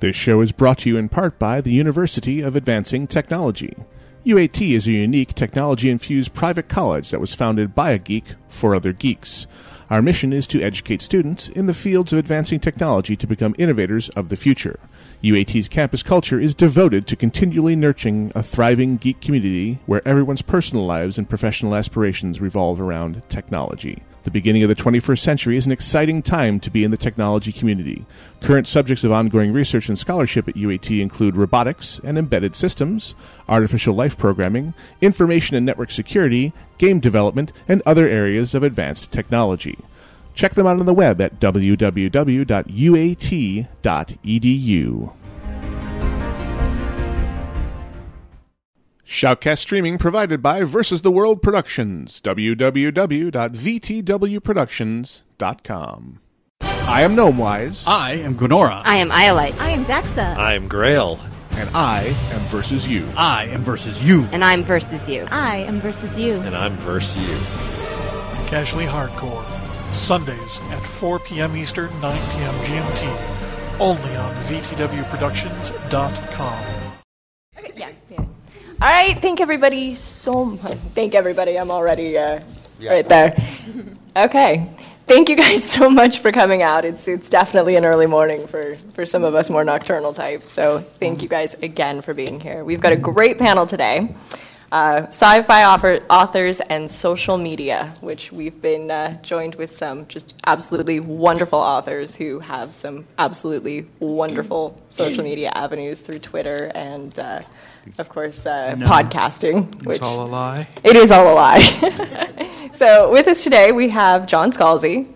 This show is brought to you in part by the University of Advancing Technology. UAT is a unique technology infused private college that was founded by a geek for other geeks. Our mission is to educate students in the fields of advancing technology to become innovators of the future. UAT's campus culture is devoted to continually nurturing a thriving geek community where everyone's personal lives and professional aspirations revolve around technology. The beginning of the 21st century is an exciting time to be in the technology community. Current subjects of ongoing research and scholarship at UAT include robotics and embedded systems, artificial life programming, information and network security, game development, and other areas of advanced technology. Check them out on the web at www.uat.edu. Shoutcast streaming provided by Versus the World Productions. www.vtwproductions.com. I am Gnomewise, I am Gwenora. I am Iolite. I am Dexa. I'm Grail. and I am Versus You. I am versus you. And I'm versus you. I am versus you. And I'm Verse You. Casually Hardcore. Sundays at 4 p.m. Eastern, 9 p.m. GMT. Only on VTWProductions.com. Yeah, yeah. All right, thank everybody so much. Thank everybody. I'm already uh, right there. Okay. Thank you guys so much for coming out. It's it's definitely an early morning for, for some of us more nocturnal types. So thank you guys again for being here. We've got a great panel today. Uh, sci-fi author, authors and social media, which we've been uh, joined with some just absolutely wonderful authors who have some absolutely wonderful social media avenues through Twitter and, uh, of course, uh, podcasting. Which It's all a lie. it is all a lie. so with us today we have John Scalzi,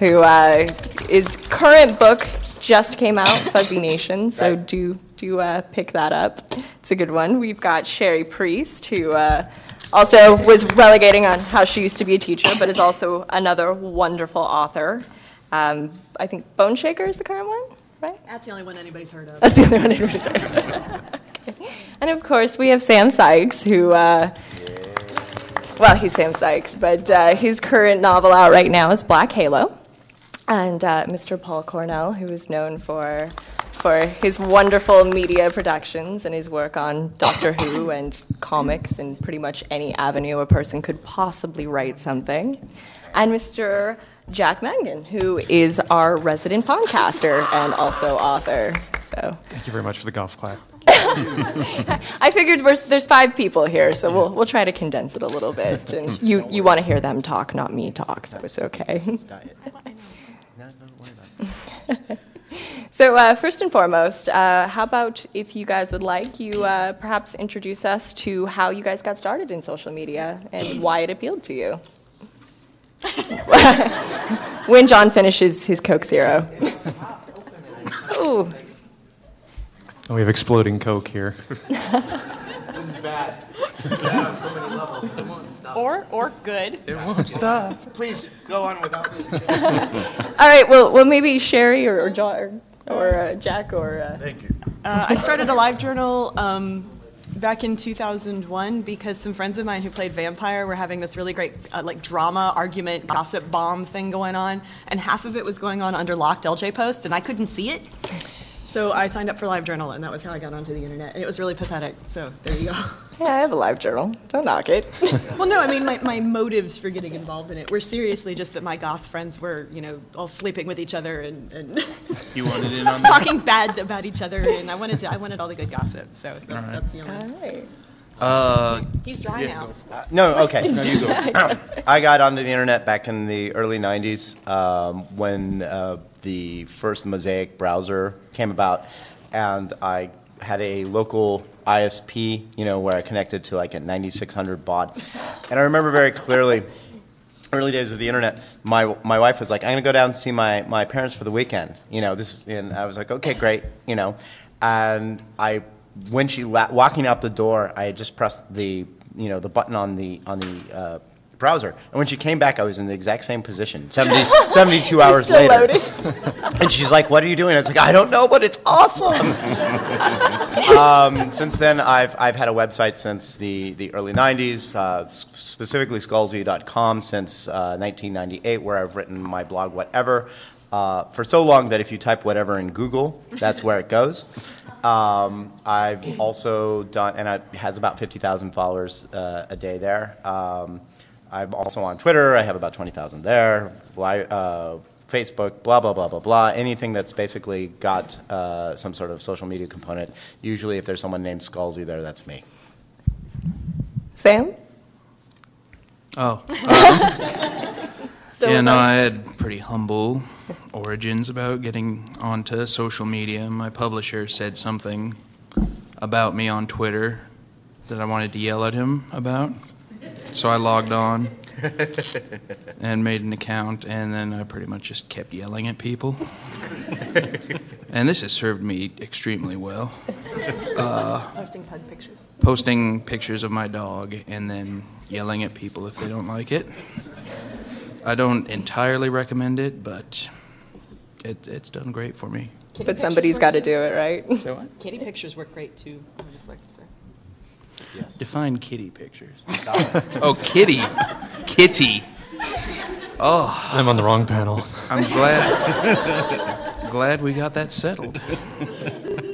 who uh, his current book just came out, Fuzzy Nation. So do do uh, pick that up. It's a good one. We've got Cherie Priest, who uh, also was relegating on how she used to be a teacher, but is also another wonderful author. Um, I think Boneshaker is the current one, right? That's the only one anybody's heard of. That's the only one anybody's heard of. Okay. And of course, we have Sam Sykes, who, uh, well, he's Sam Sykes, but uh, his current novel out right now is Black Halo. And uh, Mr. Paul Cornell, who is known for for his wonderful media productions and his work on Doctor Who and comics and pretty much any avenue a person could possibly write something. And Mr. Jack Mangan, who is our resident podcaster and also author. So Thank you very much for the golf clap. I figured we're, there's five people here, so we'll, we'll try to condense it a little bit. And you, you want to hear them talk, not me talk, so it's okay. so, uh, first and foremost, uh, how about if you guys would like, you uh, perhaps introduce us to how you guys got started in social media and why it appealed to you? when John finishes his Coke Zero. Ooh. Oh, we have exploding Coke here. Or or good. It won't stop. Please go on without me. All right, well, well maybe Cherie or, or, John, or, or uh, Jack or. Uh, Thank you. Uh, I started a live journal um, back in 2001 because some friends of mine who played vampire were having this really great uh, like drama argument gossip bomb thing going on, and half of it was going on under locked LJ post, and I couldn't see it. So I signed up for live journal, and that was how I got onto the internet, and it was really pathetic. So there you go. yeah, I have a live journal. Don't knock it. Well, no, I mean, my, my motives for getting involved in it were seriously just that my goth friends were, you know, all sleeping with each other and, and You wanted in on that? talking bad about each other, and I wanted to, I wanted all the good gossip. So that, that's the only. All right. Uh, He's dry now. no, okay. No, you go. I got onto the internet back in the early 90s um, when uh, the first Mosaic browser came about, and I had a local ISP, you know, where I connected to like a 9600 baud. And I remember very clearly, early days of the internet, my, my wife was like, I'm going to go down and see my, my parents for the weekend. You know, this, and I was like, okay, great, you know. And I, when she, la- walking out the door, I just pressed the, you know, the button on the, on the uh, browser. And when she came back, I was in the exact same position, 70, 72 hours later. And she's like, "What are you doing?" I was like, "I don't know, but it's awesome." um, since then, I've I've had a website since the, the early '90s, uh, specifically Scalzi.com since uh, 1998, where I've written my blog, whatever. uh, for so long that if you type whatever in Google, that's where it goes. Um, I've also done, and it has about 50,000 followers uh, a day there. Um, I'm also on Twitter. I have about 20,000 there. Uh, Facebook, blah, blah, blah, blah, blah. Anything that's basically got uh, some sort of social media component. Usually, if there's someone named Scalzi there, that's me. Sam? Oh, Still yeah, no. I had pretty humble origins about getting onto social media. My publisher said something about me on Twitter that I wanted to yell at him about. So I logged on and made an account, and then I pretty much just kept yelling at people. and this has served me extremely well. Uh, posting pug pictures. Posting pictures of my dog and then yelling at people if they don't like it. I don't entirely recommend it, but it, it's done great for me. But somebody's got to do it, right? So Kitty pictures work great too, I would just like to say. Define kitty pictures. oh, kitty. Kitty. Oh, I'm on the wrong panel. I'm glad glad we got that settled.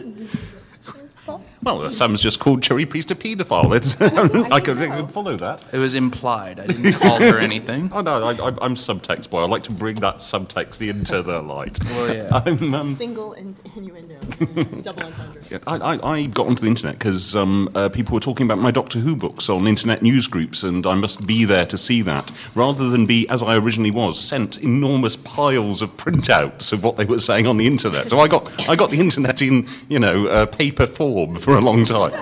Well, Sam's just called Cherie Priest a paedophile. It's, I could I could follow that. It was implied. I didn't call her anything. Oh no, I, I, I'm subtext boy. I like to bring that subtext into the light. Well, yeah. I'm, um, Single in- innuendo, double entendre. Yeah, I, I, I got onto the internet because um, uh, people were talking about my Doctor Who books on internet news groups, and I must be there to see that, rather than be, as I originally was, sent enormous piles of printouts of what they were saying on the internet. So I got, I got the internet in, you know, uh, paper form for a long time,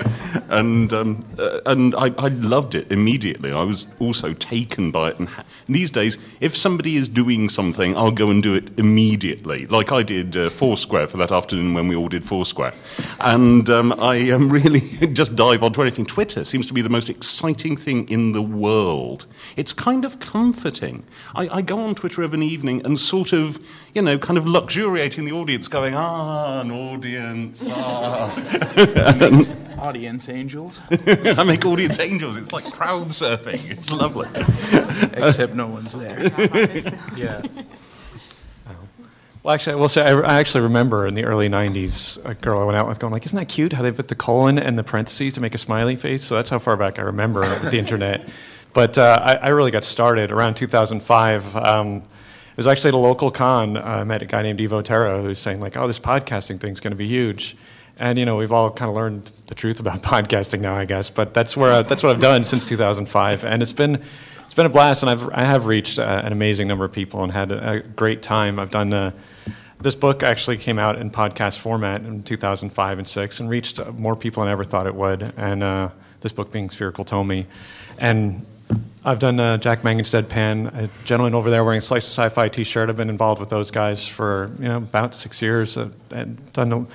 and um, uh, and I, I loved it immediately. I was also taken by it. And ha- these days, if somebody is doing something, I'll go and do it immediately, like I did uh, Foursquare for that afternoon when we all did Foursquare. And um, I um, really just dive onto anything. Twitter seems to be the most exciting thing in the world. It's kind of comforting. I, I go on Twitter of an evening and sort of, you know, kind of luxuriating the audience, going, ah, an audience, ah. Audience angels. I make audience angels. It's like crowd surfing. It's lovely. Except no one's there. Yeah. Well, actually, I will say I, I actually remember in the early '90s a girl I went out with going like, "Isn't that cute? How they put the colon and the parentheses to make a smiley face?" So that's how far back I remember with the internet. But uh, I, I really got started around 2005. Um, it was actually at a local con. Uh, I met a guy named Evo Terra who's saying like, "Oh, this podcasting thing's going to be huge." And you know, we've all kind of learned the truth about podcasting now, I guess. But that's where that's what I've done since 2005, and it's been it's been a blast. And I've I have reached uh, an amazing number of people and had a, a great time. I've done. Uh, this book actually came out in podcast format in 2005 and 6 and reached more people than I ever thought it would. And uh, this book being Spherical Tomy. And I've done uh, Jack Mangan's Deadpan, a gentleman over there wearing a Slice of Sci-Fi T-shirt. I've been involved with those guys for you know about six years. Uh, and done. a-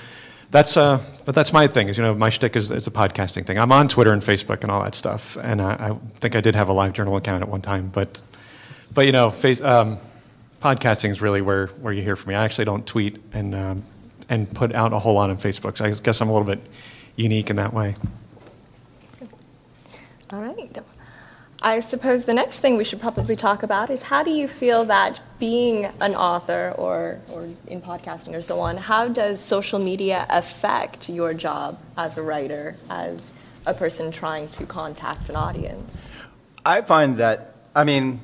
That's uh, but that's my thing. Is you know my shtick is, is the podcasting thing. I'm on Twitter and Facebook and all that stuff. And I, I think I did have a live journal account at one time, but but you know, face, um, podcasting is really where, where you hear from me. I actually don't tweet and um, and put out a whole lot on Facebook. So I guess I'm a little bit unique in that way. All right. I suppose the next thing we should probably talk about is how do you feel that being an author or, or in podcasting or so on, how does social media affect your job as a writer, as a person trying to contact an audience? I find that, I mean,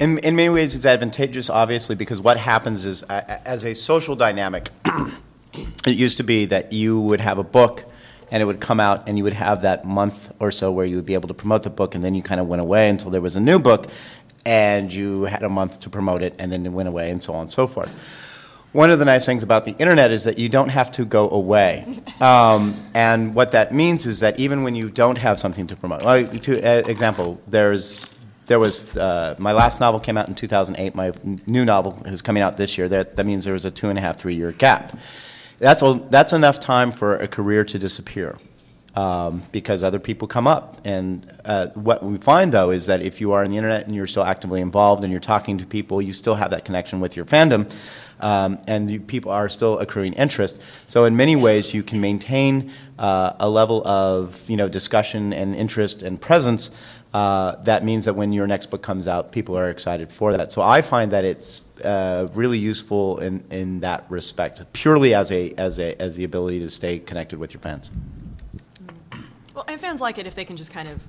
in, in many ways it's advantageous, obviously, because what happens is, a- as a social dynamic, it used to be that you would have a book and it would come out and you would have that month or so where you would be able to promote the book and then you kind of went away until there was a new book and you had a month to promote it and then it went away and so on and so forth. One of the nice things about the internet is that you don't have to go away. Um, and what that means is that even when you don't have something to promote, like, to uh, example, there's there was uh, my last novel came out in 2008. My new novel is coming out this year. That, that means there was a two and a half, three year gap. That's, a, that's enough time for a career to disappear um, because other people come up. And uh, what we find, though, is that if you are on the internet and you're still actively involved and you're talking to people, you still have that connection with your fandom, um, and you, people are still accruing interest. So, in many ways, you can maintain uh, a level of you know discussion and interest and presence. Uh, that means that when your next book comes out, people are excited for that. So I find that it's uh, really useful in, in that respect, purely as a as a as the ability to stay connected with your fans. Well, and fans like it if they can just kind of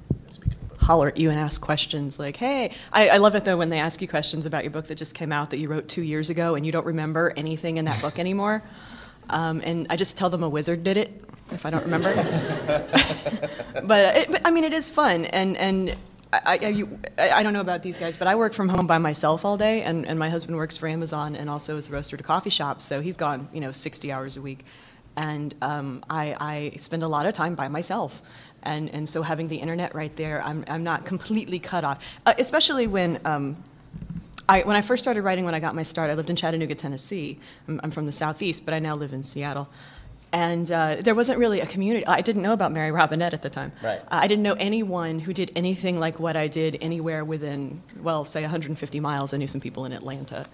holler at you and ask questions like, hey, I, I, love it though when they ask you questions about your book that just came out that you wrote two years ago and you don't remember anything in that book anymore. Um, and I just tell them a wizard did it if I don't remember. but, it, but, I mean, it is fun. And, and I, I, you, I, don't know about these guys, but I work from home by myself all day, and, and my husband works for Amazon and also is a roaster a coffee shop, so he's gone, you know, 60 hours a week. And um, I, I spend a lot of time by myself. And, and so having the internet right there, I'm, I'm not completely cut off, uh, especially when. Um, I, when I first started writing, when I got my start, I lived in Chattanooga, Tennessee. I'm, I'm from the southeast, but I now live in Seattle. And uh, there wasn't really a community. I didn't know about Mary Robinette at the time. Right. Uh, I didn't know anyone who did anything like what I did anywhere within, well, say 150 miles. I knew some people in Atlanta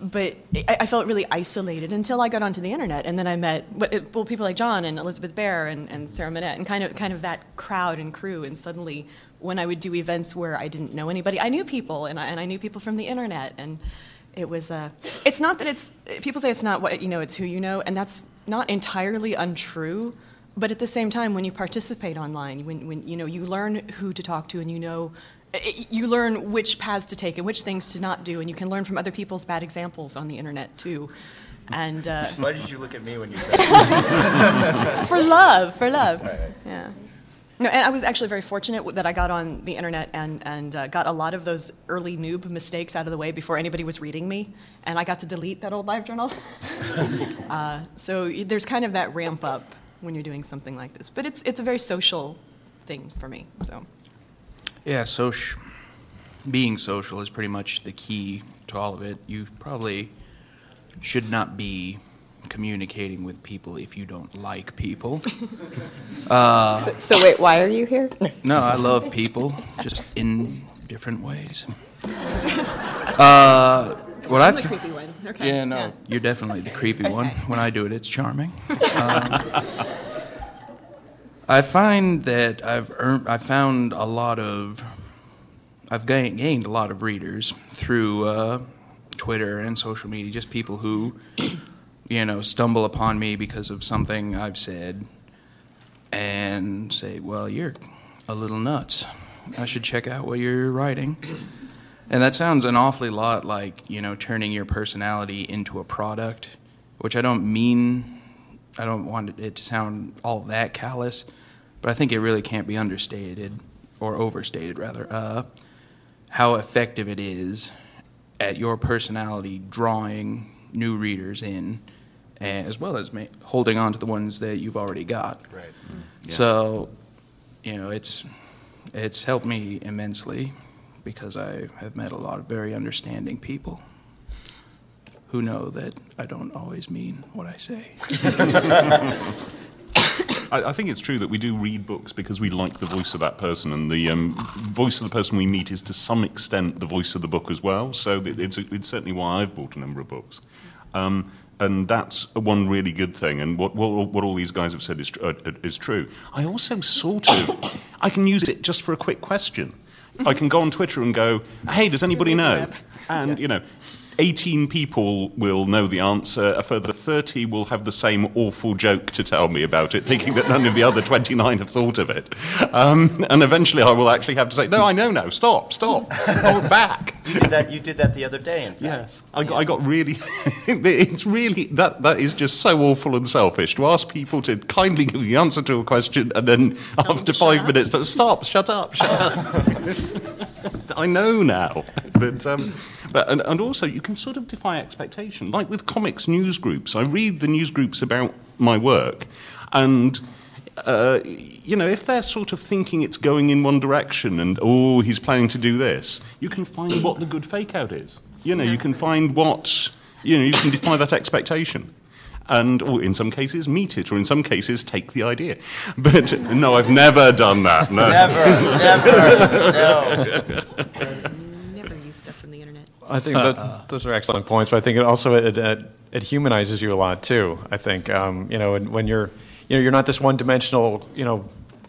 but I, felt really isolated until I got onto the internet, and then I met well people like John and Elizabeth Bear and, and Sarah Monette, and kind of kind of that crowd and crew. And suddenly, when I would do events where I didn't know anybody, I knew people, and I, and I knew people from the internet, and it was. Uh, it's not that it's people say it's not what you know, it's who you know, and that's not entirely untrue. But at the same time, when you participate online, when, when you know you learn who to talk to, and you know you learn which paths to take and which things to not do, and you can learn from other people's bad examples on the internet too. And uh, why did you look at me when you said for love, for love. Right. Yeah. No, and I was actually very fortunate that I got on the internet and, and uh, got a lot of those early noob mistakes out of the way before anybody was reading me, and I got to delete that old live journal. uh, so there's kind of that ramp up when you're doing something like this, but it's it's a very social thing for me. So. Yeah, social, being social is pretty much the key to all of it. You probably should not be communicating with people if you don't like people. Uh, so, so, wait, why are you here? no, I love people, just in different ways. Uh, what I'm I the creepy one. Okay. Yeah, no, yeah. you're definitely the creepy okay. one. When I do it, it's charming. Um, I find that I've earned, I found a lot of, I've gained, gained a lot of readers through uh, Twitter and social media, just people who, you know, stumble upon me because of something I've said and say, well, you're a little nuts. I should check out what you're writing. And that sounds an awfully lot like, you know, turning your personality into a product, which I don't mean I don't want it to sound all that callous, but I think it really can't be understated or overstated rather uh, how effective it is at your personality drawing new readers in, as well as ma- holding on to the ones that you've already got. Right. Mm. Yeah. So, you know, it's it's helped me immensely because I have met a lot of very understanding people who know that I don't always mean what I say. I, I, think it's true that we do read books because we like the voice of that person, and the um, voice of the person we meet is to some extent the voice of the book as well. So it's, it's certainly why I've bought a number of books. Um, and that's one really good thing. And what, what, what all these guys have said is, uh, is true. I also sort of, I can use it just for a quick question. I can go on Twitter and go, hey, does anybody know? And, you know, 18 people will know the answer. A further 30 will have the same awful joke to tell me about it, thinking that none of the other 29 have thought of it. Um, and eventually I will actually have to say, no, I know now. Stop, stop. Hold back. You did that, you did that the other day, in fact. Yes. I got, I got really, it's really, that, that is just so awful and selfish to ask people to kindly give the answer to a question and then after five minutes, stop, shut up, shut up. I know now. But, um, but and, and, also, you can sort of defy expectation. Like with comics news groups, I read the news groups about my work, and uh, you know, if they're sort of thinking it's going in one direction and, oh, he's planning to do this, you can find what the good fake out is. You know, you can find what, you know, you can defy that expectation and or in some cases meet it, or in some cases take the idea. But no, I've never done that. No. Never, never, no. never use stuff from the internet. I think that those are excellent points, but I think it also it, it, it humanizes you a lot too. I think um, you know when, when you're you know you're not this one-dimensional you know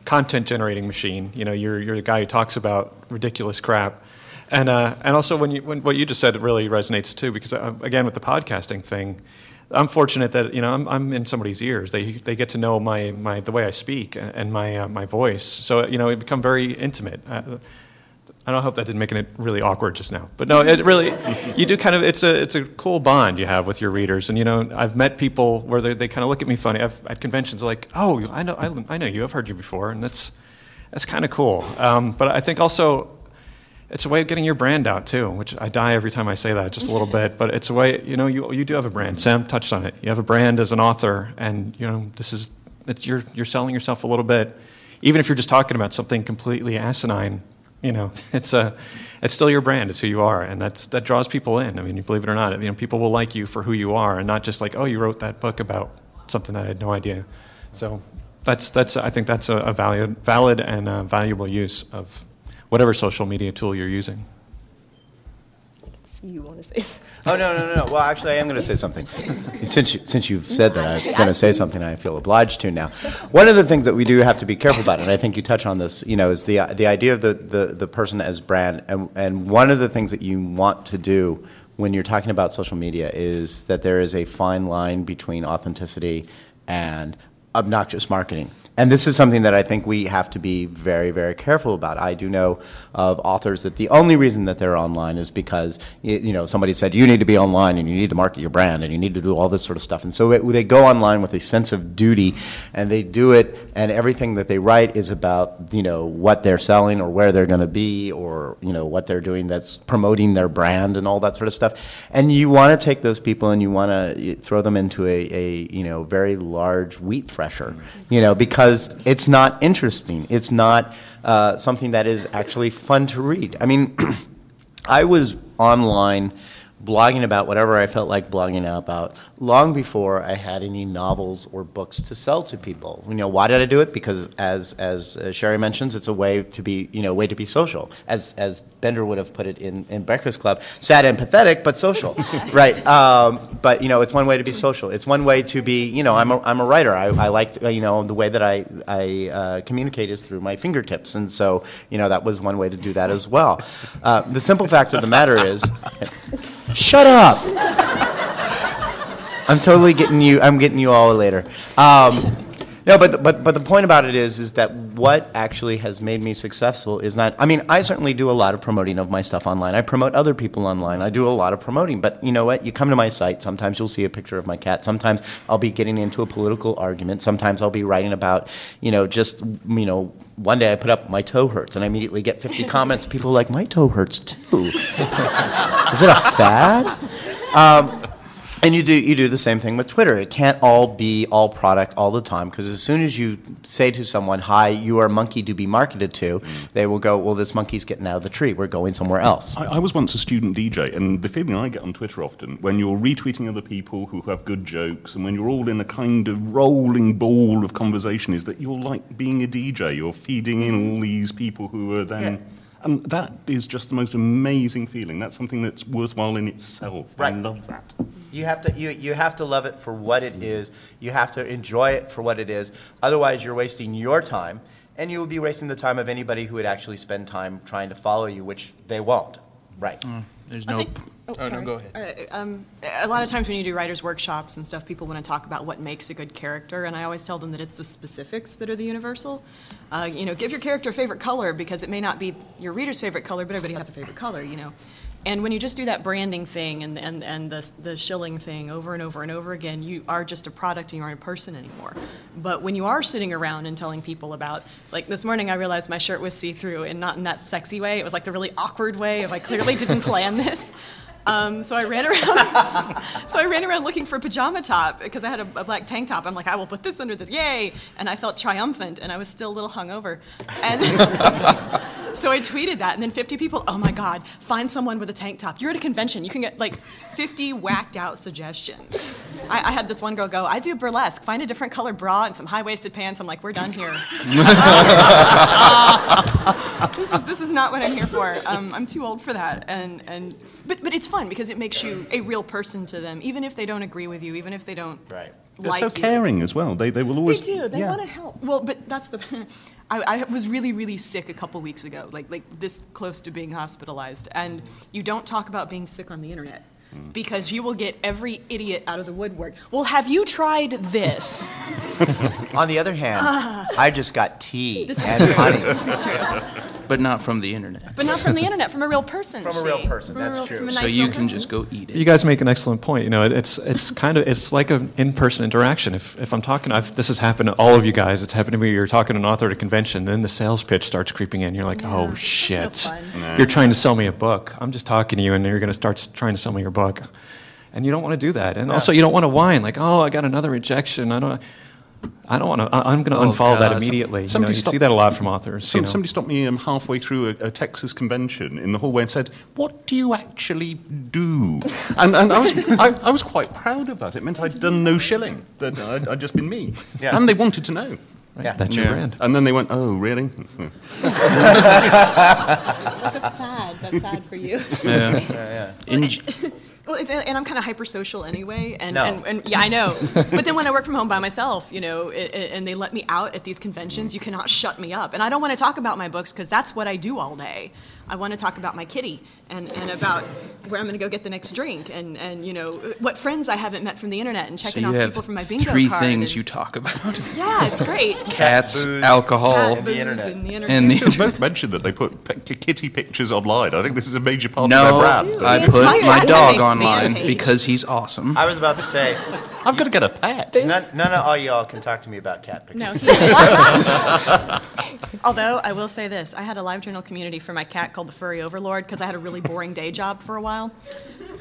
content generating machine. You know you're you're the guy who talks about ridiculous crap And, uh, and also, when you, when, what you just said really resonates too, because uh, again, with the podcasting thing, I'm fortunate that you know I'm, I'm in somebody's ears. They, they get to know my, my the way I speak and, and my uh, my voice. So you know, it become very intimate. I don't hope that didn't make it really awkward just now, but no, it really you do kind of it's a it's a cool bond you have with your readers, and you know I've met people where they, they kind of look at me funny I've, at conventions like oh I know I, I know you I've heard you before, and that's that's kind of cool. Um, but I think also it's a way of getting your brand out too, which I die every time I say that just a little bit. But it's a way, you know, you, you do have a brand. Sam touched on it. You have a brand as an author, and you know, this is you're you're selling yourself a little bit, even if you're just talking about something completely asinine. You know, it's a it's still your brand. It's who you are, and that's that draws people in. I mean, you believe it or not, you know, people will like you for who you are, and not just like, oh, you wrote that book about something that I had no idea. So that's that's I think that's a, a valid valid and uh, valuable use of whatever social media tool you're using. You want to say? Oh no no no no! Well, actually, I am going to say something. Since you, since you've said that, I'm going to say something. I feel obliged to now. One of the things that we do have to be careful about, and I think you touch on this, you know, is the the idea of the the, the person as brand, and and one of the things that you want to do when you're talking about social media is that there is a fine line between authenticity and obnoxious marketing. And this is something that I think we have to be very, very careful about. I do know of authors that the only reason that they're online is because you know somebody said you need to be online and you need to market your brand and you need to do all this sort of stuff. And so it, they go online with a sense of duty, and they do it, and everything that they write is about you know what they're selling or where they're going to be or you know what they're doing that's promoting their brand and all that sort of stuff. And you want to take those people and you want to throw them into a, a you know very large wheat thresher, you know because it's not interesting. It's not uh, something that is actually fun to read. I mean, I was online blogging about whatever I felt like blogging about long before I had any novels or books to sell to people. You know, why did I do it? Because as as uh, Cherie mentions, it's a way to be you know way to be social. As as Bender would have put it in, in Breakfast Club, sad and pathetic, but social, right? Um, but you know, it's one way to be social. It's one way to be you know I'm a, I'm a writer. I, I like uh, you know the way that I I uh, communicate is through my fingertips, and so you know that was one way to do that as well. Uh, the simple fact of the matter is. Shut up. I'm totally getting you. I'm getting you all later. Um, no, but but but the point about it is is that what actually has made me successful is not. I mean, I certainly do a lot of promoting of my stuff online. I promote other people online. I do a lot of promoting. But you know what? You come to my site. Sometimes you'll see a picture of my cat. Sometimes I'll be getting into a political argument. Sometimes I'll be writing about you know just you know one day I put up my toe hurts and I immediately get 50 comments. People are like my toe hurts too. is it a fad? Um, and you do you do the same thing with Twitter. It can't all be all product all the time because as soon as you say to someone, "Hi, you are a monkey to be marketed to," they will go, "Well, this monkey's getting out of the tree. We're going somewhere else." I, I was once a student DJ, and the feeling I get on Twitter often when you're retweeting other people who have good jokes, and when you're all in a kind of rolling ball of conversation, is that you're like being a DJ. You're feeding in all these people who are then. Yeah and that is just the most amazing feeling. That's something that's worthwhile in itself. Right. I love that. You have to you, you have to love it for what it is. You have to enjoy it for what it is. Otherwise, you're wasting your time, and you will be wasting the time of anybody who would actually spend time trying to follow you, which they won't. Right. Mm, there's no. oh, oh, no, go ahead. Uh, um, a lot of times when you do writers' workshops and stuff, people want to talk about what makes a good character, and I always tell them that it's the specifics that are the universal. Uh, you know, give your character a favorite color because it may not be your reader's favorite color, but everybody has a favorite color. You know, and when you just do that branding thing and and and the the shilling thing over and over and over again, you are just a product and you aren't a person anymore. But when you are sitting around and telling people about, like this morning, I realized my shirt was see through, and not in that sexy way. It was like the really awkward way of I clearly didn't plan this. Um, so I ran around. so I ran around looking for a pajama top because I had a, a, black tank top. I'm like, I will put this under this, yay! And I felt triumphant, and I was still a little hungover. And so I tweeted that, and then 50 people, oh my God, find someone with a tank top. You're at a convention, you can get like 50 whacked out suggestions. I, I had this one girl go, I do burlesque. Find a different color bra and some high waisted pants. I'm like, we're done here. this is this is not what I'm here for. Um, I'm too old for that. And and but but it's fun because it makes you a real person to them, even if they don't agree with you, even if they don't Right. They're like so you. caring as well. They, they will always. They do. They yeah. want to help. Well, but that's the. I, I was really, really sick a couple weeks ago, like like this close to being hospitalized, and you don't talk about being sick on the internet. Hmm. Because you will get every idiot out of the woodwork. Well, have you tried this? On the other hand, I just got tea This is and true. honey. This is true. But not from the internet. But not from the internet, from a real person. From a real see? person, From a that's real- true. from a So you real can person. just go eat it. You guys make an excellent point. You know, it, it's it's kind of it's like an in-person interaction. If if I'm talking, I've, this has happened to all of you guys. It's happened to me. You're talking to an author at a convention, then the sales pitch starts creeping in. You're like, Yeah, oh that's no shit, fun. you're trying to sell me a book. I'm just talking to you, and you're going to start s- trying to sell me your book, and you don't want to do that. And also, you don't want to whine like, oh, I got another rejection. I don't. I don't want to. I'm going to Oh, unfollow that God. immediately. You, know, you stop- see that a lot from authors. Some, you know. Somebody stopped me um, halfway through a, a Texas convention in the hallway and said, "What do you actually do?" And, and I was I, I was quite proud of that. It meant I'd done no shilling. That I'd, I'd just been me. Yeah. And they wanted to know. Yeah. That's your Yeah. brand. And then they went, "Oh, really?" That's sad. That's sad for you. Yeah. In, Well, it's, and I'm kind of hypersocial anyway, and, No. and, and yeah, I know. but then when I work from home by myself, you know, i- i- and they let me out at these conventions, you cannot shut me up. And I don't want to talk about my books because that's what I do all day. I want to talk about my kitty and, and about where I'm going to go get the next drink, and, and you know what friends I haven't met from the internet, and checking you off people from my bingo three card. things and- you talk about: Yeah, it's great. cats, booze, alcohol, Cat, booze, internet. and the internet. and You both mentioned that they put pe- kitty pictures online. I think this is a major part No, of their brand. I put my dog has a fan online because he's awesome. I was about to say, I've got to get a pet. none, none of all y'all can talk to me about cat pictures. No. He Although I will say this, I had a live journal community for my cat called the Furry Overlord because I had a really boring day job for a while.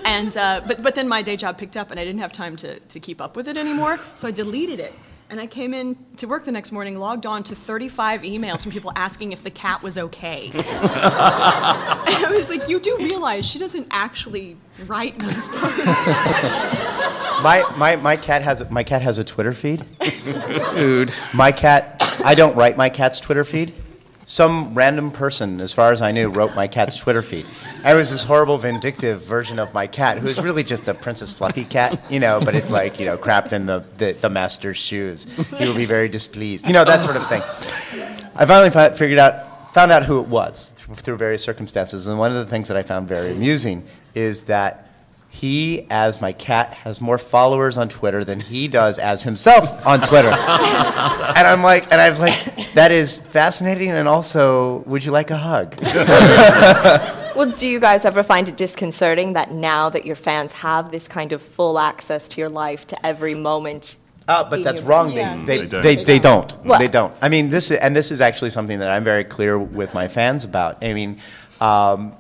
And uh, but but then my day job picked up and I didn't have time to, to keep up with it anymore, so I deleted it. And I came in to work the next morning, logged on to 35 emails from people asking if the cat was okay. and I was like, you do realize she doesn't actually write those posts. My, my, my cat has my cat has a Twitter feed. Dude, My cat, I don't write my cat's Twitter feed. Some random person, as far as I knew, wrote my cat's Twitter feed. I was this horrible, vindictive version of my cat, who's really just a Princess Fluffy cat, you know, but it's like, you know, crapped in the, the, the master's shoes. He will be very displeased, you know, that sort of thing. I finally fi- figured out, found out who it was th- through various circumstances, and one of the things that I found very amusing is that he, as my cat, has more followers on Twitter than he does as himself on Twitter. and I'm like, and I'm like, that is fascinating, and also, would you like a hug? Well, do you guys ever find it disconcerting that now that your fans have this kind of full access to your life, to every moment? Uh, but that's your- wrong. Yeah. They, They they, don't. they, They they don't. don't. Well- They don't. I mean, this is, and this is actually something that I'm very clear with my fans about. I mean, um,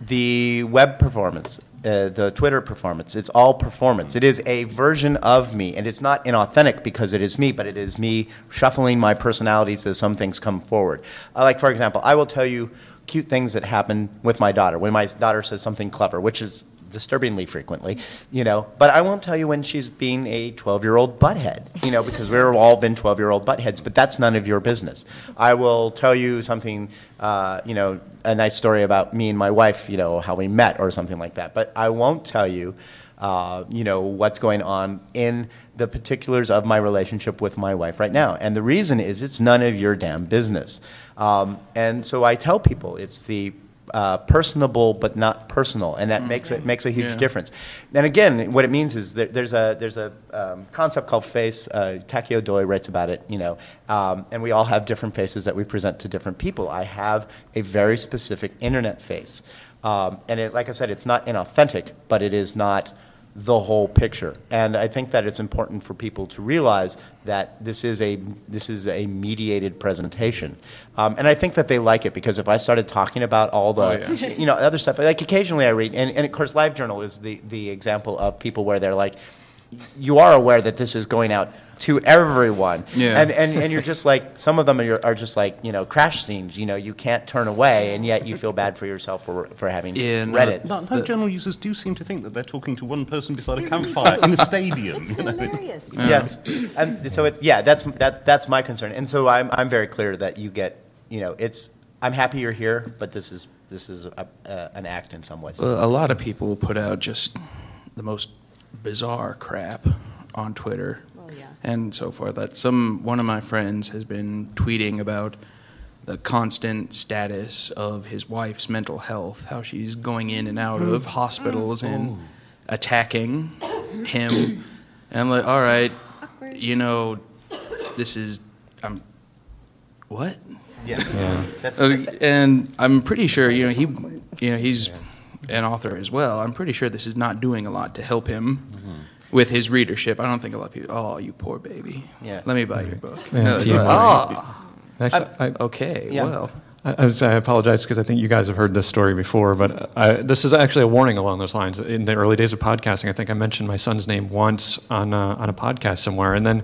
the web performance, uh, the Twitter performance, it's all performance. It is a version of me, and it's not inauthentic because it is me, but it is me shuffling my personalities as some things come forward. Uh, like, for example, I will tell you cute things that happen with my daughter when my daughter says something clever, which is disturbingly frequently, you know. But I won't tell you when she's being a 12 year old butthead, you know, because we've all been 12 year old buttheads, but that's none of your business. I will tell you something, uh, you know, a nice story about me and my wife, you know, how we met or something like that. But I won't tell you. Uh, you know what's going on in the particulars of my relationship with my wife right now, and the reason is it's none of your damn business. Um, and so I tell people it's the uh, personable but not personal, and that makes it makes a huge Yeah. difference. And again, what it means is that there's a there's a um, concept called face. Uh, Takeo Doi writes about it, you know, um, and we all have different faces that we present to different people. I have a very specific internet face, um, and it, like I said, it's not inauthentic, but it is not the whole picture. And I think that it's important for people to realize that this is a this is a mediated presentation. Um, and I think that they like it because if I started talking about all the Oh, yeah. you know other stuff, like occasionally I read, and, and of course, LiveJournal is the the example of people where they're like, you are aware that this is going out to everyone. Yeah. And, and, and you're just like, some of them are, are just like, you know, crash scenes, you know, you can't turn away, and yet you feel bad for yourself for, for having Yeah, no, read it. Live live journal users do seem to think that they're talking to one person beside a campfire in a stadium. It's you know, it's- hilarious. Yes, and so it's yeah, that's that, that's my concern, and so I'm I'm very clear that you get you know it's I'm happy you're here, but this is this is a, uh, an act in some ways. a lot of people will put out just the most bizarre crap on Twitter. Well, yeah. and so forth. That some one of my friends has been tweeting about the constant status of his wife's mental health, how she's going in and out of hospitals and attacking him. And I'm like, all right, you know, this is, I'm, what? Yeah. Yeah. That's, Uh, and I'm pretty sure, you know, he, you know, he's an author as well. I'm pretty sure this is not doing a lot to help him with his readership. I don't think a lot of people. Oh, you poor baby. Yeah. Let me buy your book. Yeah, No, TMI. like, oh, Actually, I, okay. Yeah. Well, I, I was- I apologize because I think you guys have heard this story before, but I, this is actually a warning along those lines. In the early days of podcasting, I think I mentioned my son's name once on a, on a podcast somewhere, and then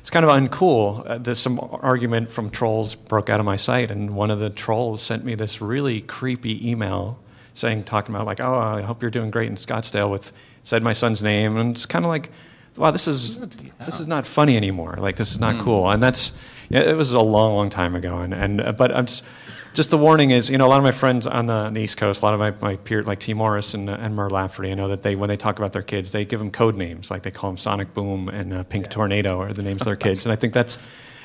it's kind of uncool. Uh, there's some argument from trolls broke out of my site, and one of the trolls sent me this really creepy email saying, talking about like, oh, I hope you're doing great in Scottsdale with said my son's name, and it's kind of like, wow, this is this is not funny anymore. Like this is not cool, and that's yeah, it was a long, long time ago, and and uh, but I'm just, just the warning is, you know, a lot of my friends on the, on the East Coast, a lot of my, my peers like Tee Morris and, uh, and Mur Lafferty, I know that they when they talk about their kids, they give them code names, like they call them Sonic Boom and uh, Pink Tornado are the names of their kids, and I think that's.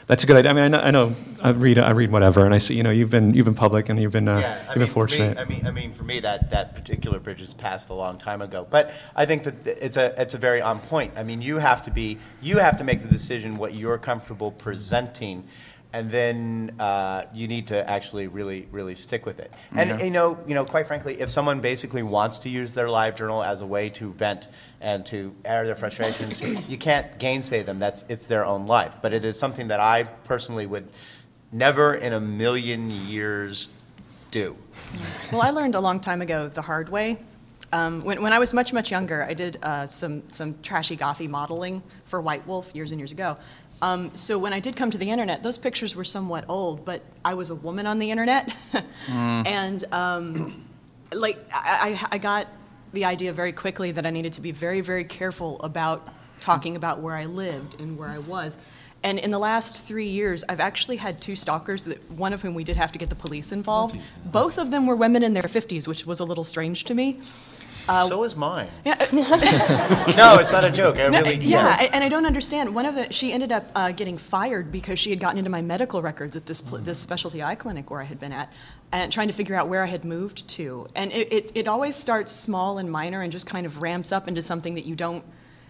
That's a good idea. I mean, I know, I know. I read. I read whatever, and I see. You know, you've been you've been public, and you've been uh, yeah, I you've mean, been for fortunate. Me, I mean, I mean, for me, that, that particular bridge is passed a long time ago. But I think that it's a it's a very on point. I mean, you have to be you have to make the decision what you're comfortable presenting, and then uh, you need to actually really really stick with it. And Yeah. you know, you know, quite frankly, if someone basically wants to use their live journal as a way to vent and to air their frustrations, you can't gainsay them. That's it's their own life. But it is something that I personally would never in a million years do. Well, I learned a long time ago the hard way. Um, when, when I was much, much younger, I did uh, some, some trashy gothy modeling for White Wolf years and years ago. Um, so when I did come to the internet, those pictures were somewhat old, but I was a woman on the internet. and um, like, I, I, I got the idea very quickly that I needed to be very, very careful about talking about where I lived and where I was. And in the last three years, I've actually had two stalkers, that, one of whom we did have to get the police involved. Both of them were women in their 50s, which was a little strange to me. So is mine. Yeah, No, it's not a joke. I really. yeah, I- and I don't understand. One of the she ended up uh, getting fired because she had gotten into my medical records at this pl- this specialty eye clinic where I had been at, and trying to figure out where I had moved to. And it, it, it always starts small and minor and just kind of ramps up into something that you don't.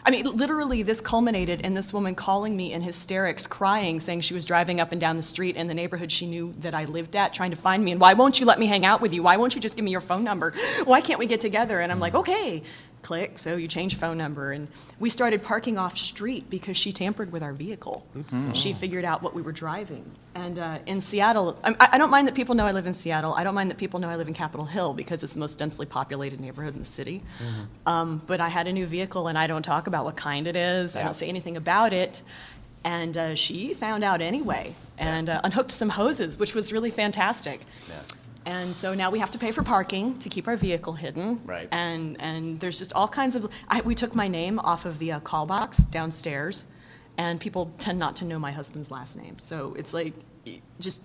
I mean, literally, this culminated in this woman calling me in hysterics, crying, saying she was driving up and down the street in the neighborhood she knew that I lived at, trying to find me. And why won't you let me hang out with you? Why won't you just give me your phone number? Why can't we get together? And I'm like, okay. Click. So you change phone number. And we started parking off street because she tampered with our vehicle. She figured out what we were driving. And uh, in Seattle, I, I don't mind that people know I live in Seattle. I don't mind that people know I live in Capitol Hill because it's the most densely populated neighborhood in the city. Um, but I had a new vehicle, and I don't talk about what kind it is. I don't say anything about it. And uh, she found out anyway and uh, unhooked some hoses, which was really fantastic. And so now we have to pay for parking to keep our vehicle hidden. Right. And, and there's just all kinds of. I, we took my name off of the uh, call box downstairs, and people tend not to know my husband's last name. So it's like, just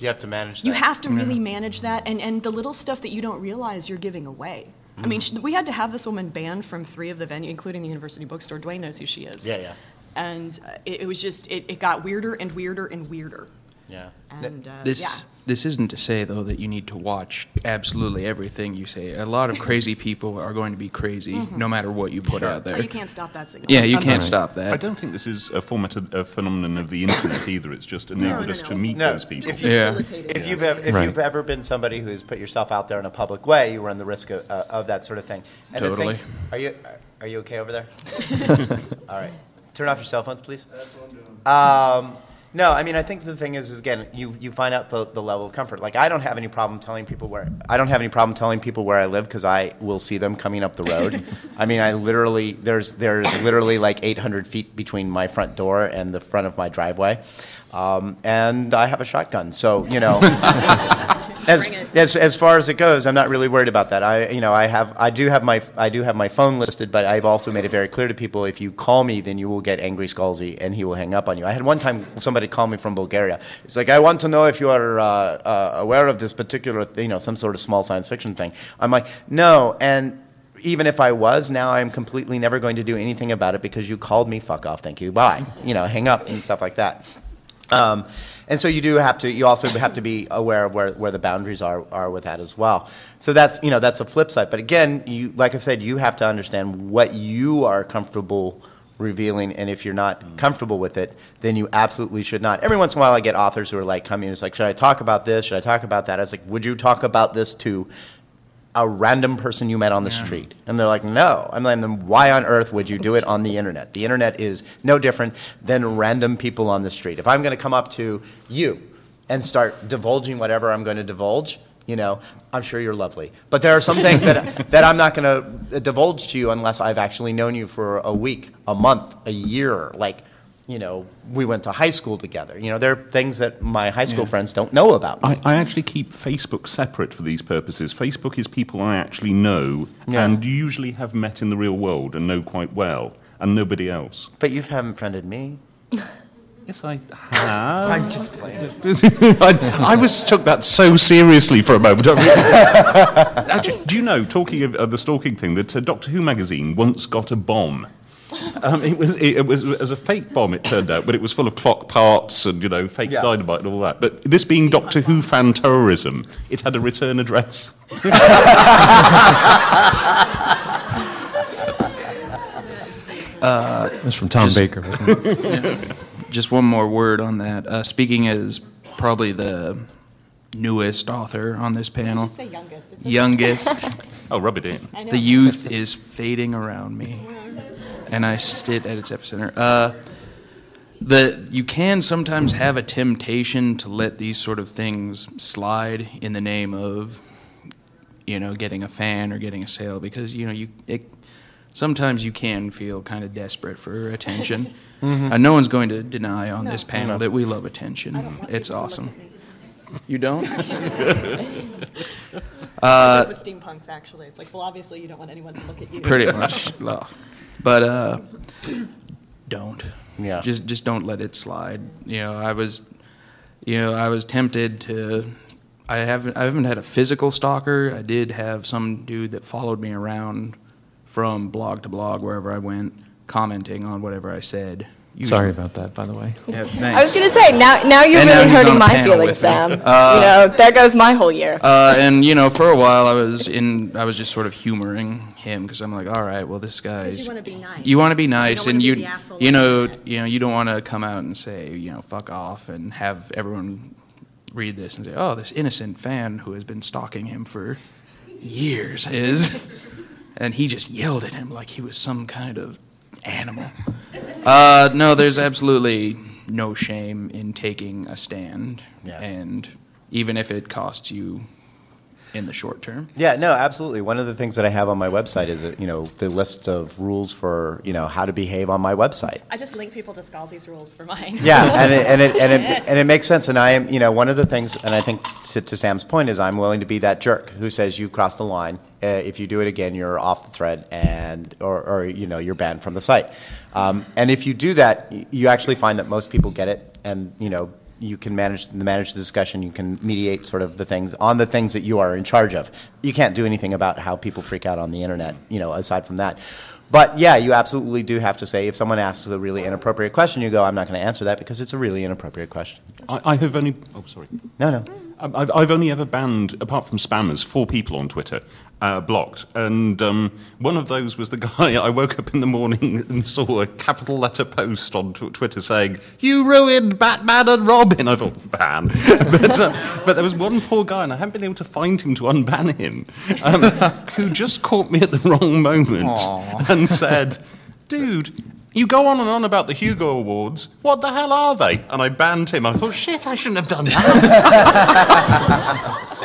You have to manage that. you have to really manage that, and, and the little stuff that you don't realize you're giving away. I mean, sh we had to have this woman banned from three of the venue, including the university bookstore. Duane knows who she is. Yeah, yeah. And uh, it, it was just, it, it got weirder and weirder and weirder. Yeah. And uh, this yeah. This isn't to say though that you need to watch absolutely everything you say. A lot of crazy people are going to be crazy no matter what you put out Oh, there. you can't stop that signal. yeah, you I'm can't not- stop that. I don't think this is a format of, a phenomenon of the internet either. It's just enabled no, us no. to meet No, those people. if Yeah. Facilitated. If you've ever, if Right. you've ever been somebody who's put yourself out there in a public way, you run the risk of, uh, of that sort of thing. And the thing- Totally. are you are you okay over there? All right. Turn off your cell phones, please. That's what I'm doing. Um, no, I mean, I think the thing is, is again, you, you find out the, the level of comfort. Like, I don't have any problem telling people where I don't have any problem telling people where I live because I will see them coming up the road. I mean, I literally there's there's literally like 800 feet between my front door and the front of my driveway, um, and I have a shotgun. So you know, as, as as far as it goes, I'm not really worried about that. I you know I have I do have my I do have my phone listed, but I've also made it very clear to people if you call me, then you will get angry Scalzi, and he will hang up on you. I had one time somebody call me from Bulgaria. It's like I want to know if you are uh, uh, aware of this particular you know some sort of small science fiction thing. I'm like no, and even if I was, now I'm completely never going to do anything about it because you called me. Fuck off. Thank you. Bye. You know, hang up and stuff like that. Um, and so you do have to. You also have to be aware of where, where the boundaries are, are with that as well. So that's you know that's a flip side. But again, you like I said, you have to understand what you are comfortable revealing, and if you're not comfortable with it, then you absolutely should not. Every once in a while, I get authors who are like coming, it's like, should I talk about this? Should I talk about that? I was like, would you talk about this to a random person you met on the street? And they're like, no. I'm like, then why on earth would you do it on the internet? The internet is no different than random people on the street. If I'm going to come up to you and start divulging whatever I'm going to divulge, you know, I'm sure you're lovely. But there are some things that, that I'm not going to divulge to you unless I've actually known you for a week, a month, a year. Like, you know, we went to high school together. You know, there are things that my high school Yeah. friends don't know about me. I, I actually keep Facebook separate for these purposes. Facebook is people I actually know Yeah. and usually have met in the real world and know quite well, and nobody else. But you haven't friended me. Yes, I have. I'm just playing. I, I was took that so seriously for a moment. Actually, do you know, talking of uh, the stalking thing, that uh, Doctor Who magazine once got a bomb. Um, it was it, it was it was a fake bomb. It turned out, but it was full of clock parts and you know fake Yeah. dynamite and all that. But this being Doctor Who fan terrorism, it had a return address. Uh, It was from Tom just- Baker. wasn't it? Yeah. Just one more word on that. Uh, speaking as probably the newest author on this panel, Just say youngest. It's youngest. Oh, rub it in. The youth is fading around me, and I sit at its epicenter. Uh, the you can sometimes have a temptation to let these sort of things slide in the name of, you know, getting a fan or getting a sale because you know you it, sometimes you can feel kind of desperate for attention. Mhm. Uh, no one's going to deny on No. this panel No. that we love attention. It's awesome. You don't? Uh, Uh, with steampunks, actually. It's like, well, obviously you don't want anyone to look at you. Pretty much. well, But uh, don't. Yeah. Just just don't let it slide. You know, I was, you know, I was tempted to. I haven't I haven't had a physical stalker. I did have some dude that followed me around from blog to blog wherever I went, commenting on whatever I said. Sorry about that, by the way. Yeah, I was going to say, now, now you're And really he's on hurting my feelings. Sam. Uh, you know, there goes my whole year. Uh, and you know, for a while, I was in. I was just sort of humoring him because I'm like, all right, well, this guy's. you wanna be nice. You want to be nice, wanna and be you, you know, internet. you know, you don't want to come out and say, you know, fuck off, and have everyone read this and say, oh, this innocent fan who has been stalking him for years is, and he just yelled at him like he was some kind of animal. Uh, no, there's absolutely no shame in taking a stand, Yeah. and even if it costs you in the short term. Yeah, no, absolutely. One of the things that I have on my website is, you know, the list of rules for, you know, how to behave on my website. I just link people to Scalzi's rules for mine. Yeah, and it, and it and it and it makes sense. And I am, you know, one of the things, and I think to, to Sam's point is, I'm willing to be that jerk who says you crossed the line. Uh, if you do it again, you're off the thread, and or, or you know, you're banned from the site. Um, and if you do that, you actually find that most people get it, and you know, you can manage manage the discussion. You can mediate sort of the things on the things that you are in charge of. You can't do anything about how people freak out on the internet, you know, aside from that. But yeah, you absolutely do have to say if someone asks a really inappropriate question, you go, "I'm not going to answer that because it's a really inappropriate question." I, I have only. Oh, sorry. No, no. I've, I've only ever banned, apart from spammers, four people on Twitter, uh, blocked. And um, one of those was the guy I woke up in the morning and saw a capital letter post on tw- Twitter saying, You ruined Batman and Robin. I thought, ban. but, uh, but there was one poor guy, and I haven't been able to find him to unban him, um, who just caught me at the wrong moment Aw. and said, Dude, you go on and on about the Hugo Awards. What the hell are they? And I banned him. I thought, shit, I shouldn't have done that.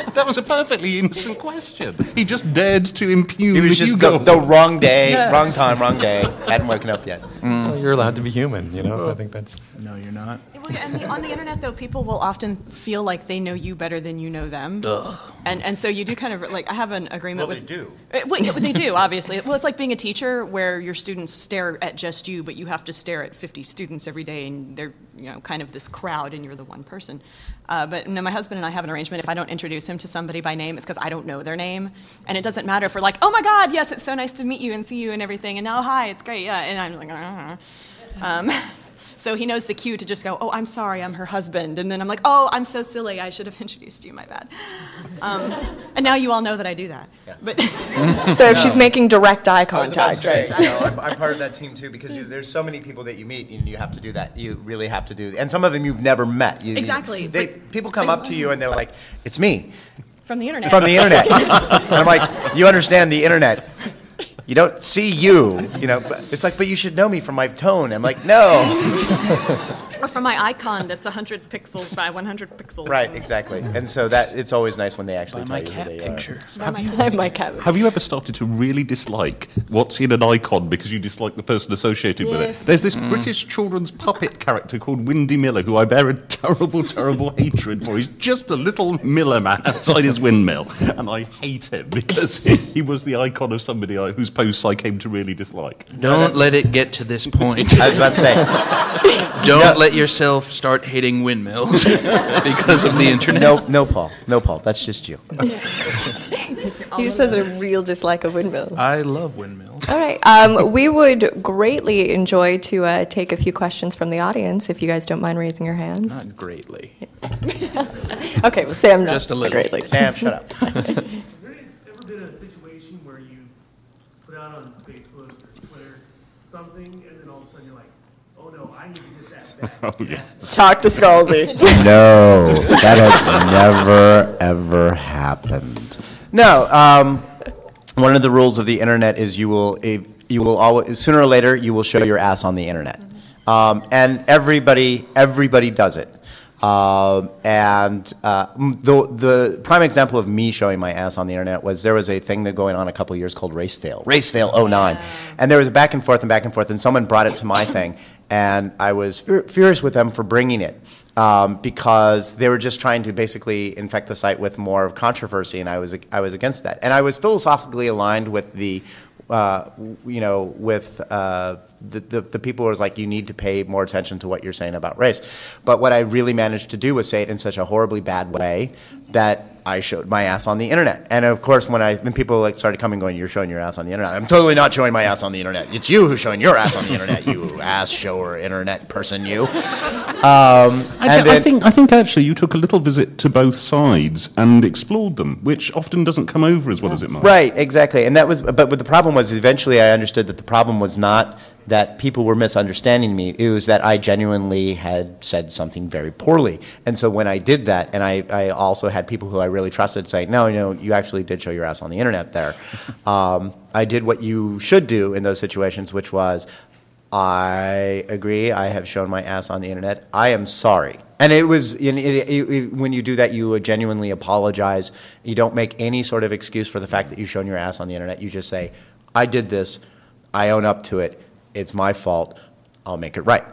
that was a perfectly innocent question. He just dared to impugn It was the just Hugo the, the wrong day, Yes. wrong time, wrong day. Hadn't woken up yet. Well, you're allowed to be human, you know? I think that's. No, you're not. Well, and the, on the internet, though, people will often feel like they know you better than you know them. Ugh. And and so you do kind of like I have an agreement Well, with. they do. Uh, Well, they do obviously. Well, it's like being a teacher where your students stare at just you, but you have to stare at 50 students every day, and they're you know kind of this crowd, and you're the one person. Uh, but no, my husband and I have an arrangement. If I don't introduce him him to somebody by name, it's because I don't know their name. And it doesn't matter if we're like, oh my God, yes, it's so nice to meet you and see you and everything. And now, hi, it's great. Yeah. And I'm like, uh-huh. um, so he knows the cue to just go, oh, I'm sorry, I'm her husband. And then I'm like, oh, I'm so silly. I should have introduced you. My bad. Um, and now you all know that I do that. But So if she's making direct eye I was about to contact, say, right? you know, I'm, I'm part of that team too because you, there's so many people that you meet and you have to do that. You really have to do, and some of them you've never met. You, Exactly, They, people come up to you and they're like, "It's me from the internet. from the internet," and I'm like, "You understand the internet." You don't see you, you know. But it's like, but you should know me from my tone. I'm like, no. or from my icon that's 100 pixels by 100 pixels. Right, exactly. And so that it's always nice when they actually By tell my you cat who they picture. By my- My cat. Have you ever started to really dislike what's in an icon because you dislike the person associated with it? Yes. There's this mm. British children's puppet character called Windy Miller who I bear a terrible, terrible hatred for. He's just a little miller man outside his windmill, and I hate him because he was the icon of somebody I, whose posts I came to really dislike. Don't let it get to this point. I was about to say, Don't let yourself start hating windmills because of the internet. no, no, Paul, no, Paul. That's just you. He just has a real dislike of windmills. I love windmills. All right. Um, we would greatly enjoy to uh, take a few questions from the audience if you guys don't mind raising your hands. Not greatly. Okay, well, Sam, Just a little. greatly. Sam, shut up. Has there ever been a situation where you put out on Facebook or Twitter something, and then all of a sudden you're like, oh no, I need to get that back? Oh, yeah. Talk to Scalzi. No, that has never ever happened. No, um, one of the rules of the internet is you will you will always sooner or later you will show your ass on the internet, um, and everybody everybody does it. Um, and uh, the the prime example of me showing my ass on the internet was there was a thing that going on a couple years called Race Fail, Race Fail 09. and there was a back and forth and back and forth, and someone brought it to my thing, and I was fur- furious with them for bringing it um, because they were just trying to basically infect the site with more of controversy, and I was I was against that, and I was philosophically aligned with the. Uh, you know, with uh, the, the, the people was like, you need to pay more attention to what you're saying about race. But what I really managed to do was say it in such a horribly bad way that I showed my ass on the internet. And of course, when I when people like started coming, going, "You're showing your ass on the internet," I'm totally not showing my ass on the internet. It's you who's showing your ass on the internet, you ass shower internet person, you. Um, I, and thi- I think I think actually you took a little visit to both sides and explored them, which often doesn't come over as well as it might. Right, exactly. And that was, but what the problem was eventually I understood that the problem was not that people were misunderstanding me. It was that I genuinely had said something very poorly. And so when I did that, and I, I also had people who I really trusted say, no, no, you actually did show your ass on the internet there. Um, I did what you should do in those situations, which was, I agree. I have shown my ass on the internet. I am sorry. And it was it, it, it- when you do that, you genuinely apologize. You don't make any sort of excuse for the fact that you've shown your ass on the internet. You just say, "I did this. I own up to it. It's my fault. I'll make it right."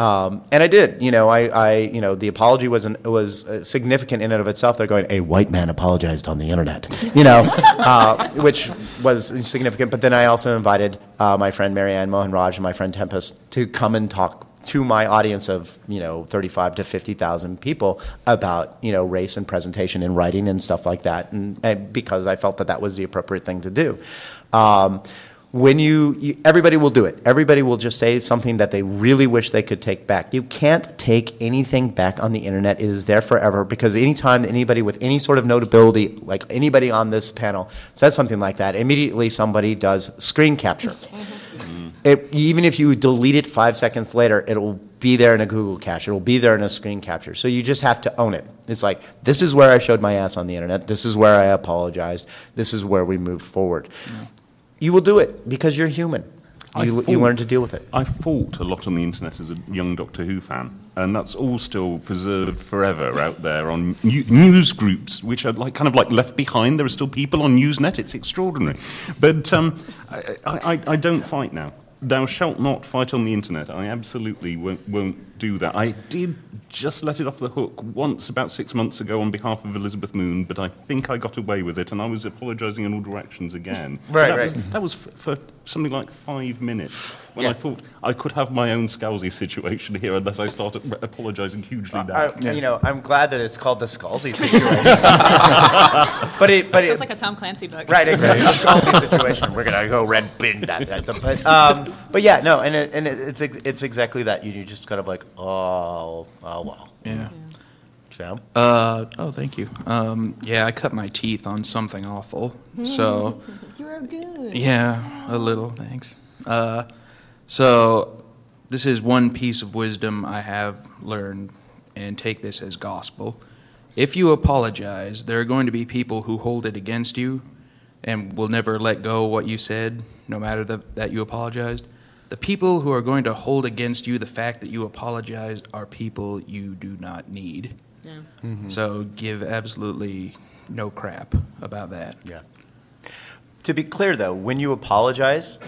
Um, and I did. You know, I, I, you know, the apology was an, was uh, significant in and of itself. They're going, a white man apologized on the internet, you know, uh, which was significant. But then I also invited uh, my friend Mary Anne Mohanraj and my friend Tempest to come and talk to my audience of you know 35 to 50,000 people about you know race and presentation in writing and stuff like that, and, and because I felt that that was the appropriate thing to do. Um, when you, you everybody will do it everybody will just say something that they really wish they could take back you can't take anything back on the internet it is there forever because anytime anybody with any sort of notability like anybody on this panel says something like that immediately somebody does screen capture mm-hmm. it, even if you delete it five seconds later, it'll be there in a Google cache. It'll be there in a screen capture. So you just have to own it. It's like, this is where I showed my ass on the internet. This is where I apologized. This is where we move forward. You will do it because you're human. You, you learn to deal with it. I fought a lot on the internet as a young Doctor Who fan, and that's all still preserved forever out there on new, news groups, which are like kind of like left behind. There are still people on Usenet. It's extraordinary, but um, I, I, I- I don't fight now. Thou shalt not fight on the internet. I absolutely won't, won't do that. I did just let it off the hook once about six months ago on behalf of Elizabeth Moon, but I think I got away with it, and I was apologising in all directions again. Right, that right. Was, that was f- for something like five minutes when Yeah. I thought I could have my own Scalzi situation here unless I started re- apologising hugely now. I- You know, I'm glad that it's called the Scalzi situation. but it, but it, Feels like a Tom Clancy book. Right, exactly. Scalzi situation. We're gonna go red bin that. that, that. But, um, but yeah, no, and it, and it, it's ex- it's exactly that. You, you just kind of like, oh, oh well. Yeah. Sam. Uh, oh, thank you. Um, yeah, I cut my teeth on something awful. So, You're good. yeah, a little, thanks. Uh, so, this is one piece of wisdom I have learned, and take this as gospel. If you apologize, there are going to be people who hold it against you and will never let go what you said, no matter the, that you apologized. The people who are going to hold against you the fact that you apologized are people you do not need. Yeah. So give absolutely no crap about that. Yeah. To be clear, though, when you apologize,